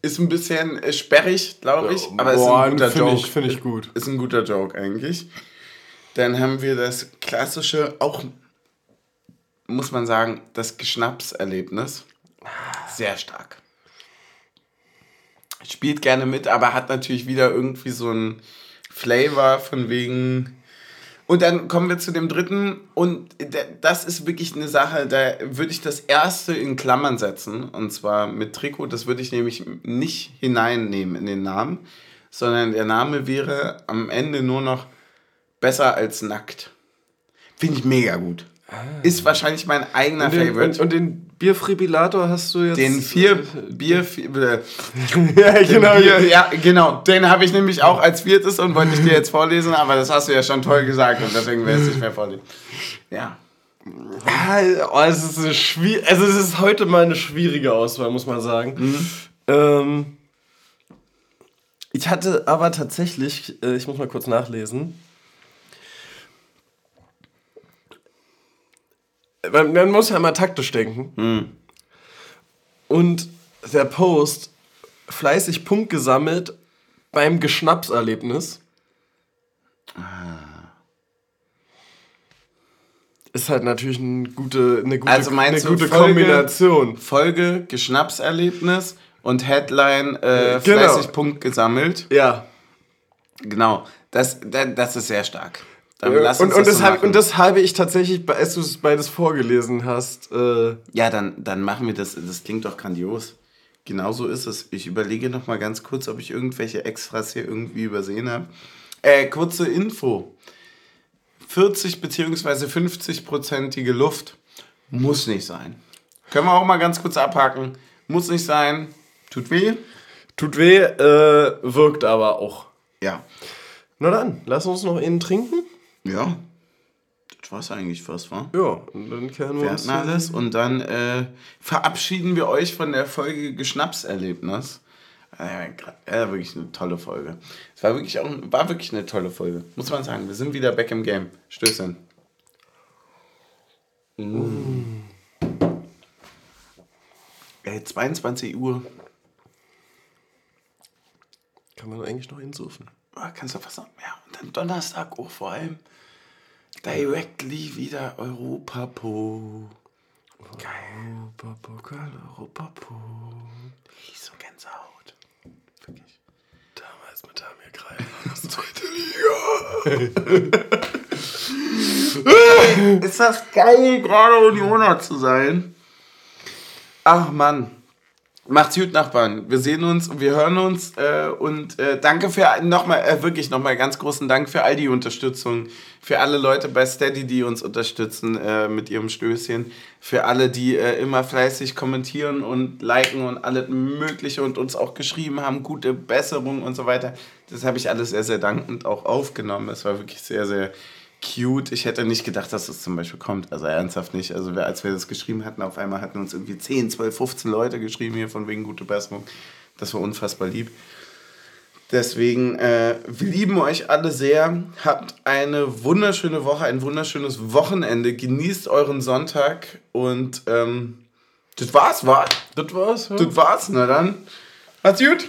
Speaker 1: Ist ein bisschen äh, sperrig, glaube ich, aber Boah, ist ein guter Joke. Ich, Finde ich gut. Ist ein guter Joke eigentlich. Dann haben wir das klassische, auch muss man sagen, das Geschnapserlebnis. Sehr stark. Spielt gerne mit, aber hat natürlich wieder irgendwie so ein Flavor von wegen und dann kommen wir zu dem dritten und das ist wirklich eine Sache, da würde ich das erste in Klammern setzen und zwar mit Trikot. Das würde ich nämlich nicht hineinnehmen in den Namen, sondern der Name wäre am Ende nur noch besser als nackt. Finde ich mega gut. Ah. Ist wahrscheinlich mein eigener
Speaker 2: und den,
Speaker 1: Favorite.
Speaker 2: Und, und den Bierfribilator hast du jetzt.
Speaker 1: Den vier Bier. ja, genau. Bier, ja, genau. Den habe ich nämlich auch als viertes und wollte ich dir jetzt vorlesen, aber das hast du ja schon toll gesagt und deswegen werde ich es nicht mehr vorlesen. Ja.
Speaker 2: Oh, es, ist eine also es ist heute mal eine schwierige Auswahl, muss man sagen. Mhm. Ähm, ich hatte aber tatsächlich, äh, ich muss mal kurz nachlesen, man, man muss ja immer taktisch denken. Mhm. Und der Post fleißig Punkt gesammelt beim Geschnappserlebnis. Ah. Ist halt natürlich eine gute, eine gute,
Speaker 1: also
Speaker 2: eine
Speaker 1: gute Folge, Kombination. Folge, Geschnappserlebnis und Headline äh, genau. fleißig Punkt gesammelt. Ja. Genau. Das, das ist sehr stark.
Speaker 2: Dann lass uns und, und, das so hab, und das habe ich tatsächlich, als du es beides vorgelesen hast. Äh
Speaker 1: ja, dann, dann machen wir das. Das klingt doch grandios. Genau so ist es. Ich überlege noch mal ganz kurz, ob ich irgendwelche Extras hier irgendwie übersehen habe. Äh, kurze Info. 40 bzw. 50-prozentige Luft muss nicht sein. Können wir auch mal ganz kurz abhaken. Muss nicht sein. Tut weh.
Speaker 2: Tut weh, äh, wirkt aber auch. Ja. Na dann, lass uns noch innen trinken.
Speaker 1: Ja. Das war es eigentlich fast, wa?
Speaker 2: Ja, und dann kehren wir,
Speaker 1: wir uns. alles und dann äh, verabschieden wir euch von der Folge Geschnapserlebnis. Äh, ja, wirklich eine tolle Folge. Es war wirklich auch war wirklich eine tolle Folge, muss man sagen. Wir sind wieder back im Game. Stößchen. Mm. Ey, 22 Uhr.
Speaker 2: Kann man eigentlich noch hinsurfen?
Speaker 1: Ah, kannst du fast sagen. Ja, und dann Donnerstag auch vor allem. Directly wieder Europapo. Geil. Europapokal, Europapo. Ich so Gänsehaut. Wirklich. Damals mit Amir Kreis. Zweite Liga. Ist das geil, gerade Unioner zu sein? Ach Mann. Macht's gut, Nachbarn. Wir sehen uns und wir hören uns. Äh, und äh, danke für nochmal, äh, wirklich nochmal ganz großen Dank für all die Unterstützung. Für alle Leute bei Steady, die uns unterstützen äh, mit ihrem Stößchen. Für alle, die äh, immer fleißig kommentieren und liken und alles Mögliche und uns auch geschrieben haben, gute Besserung und so weiter. Das habe ich alles sehr, sehr dankend auch aufgenommen. Es war wirklich sehr, sehr cute. Ich hätte nicht gedacht, dass das zum Beispiel kommt. Also ernsthaft nicht. Also als wir das geschrieben hatten, auf einmal hatten uns irgendwie 10, 12, 15 Leute geschrieben hier von wegen gute Besserung. Das war unfassbar lieb. Deswegen, äh, wir lieben euch alle sehr. Habt eine wunderschöne Woche, ein wunderschönes Wochenende. Genießt euren Sonntag und ähm, das war's, war?
Speaker 2: Das war's.
Speaker 1: Ja. Das war's, na dann. Macht's gut.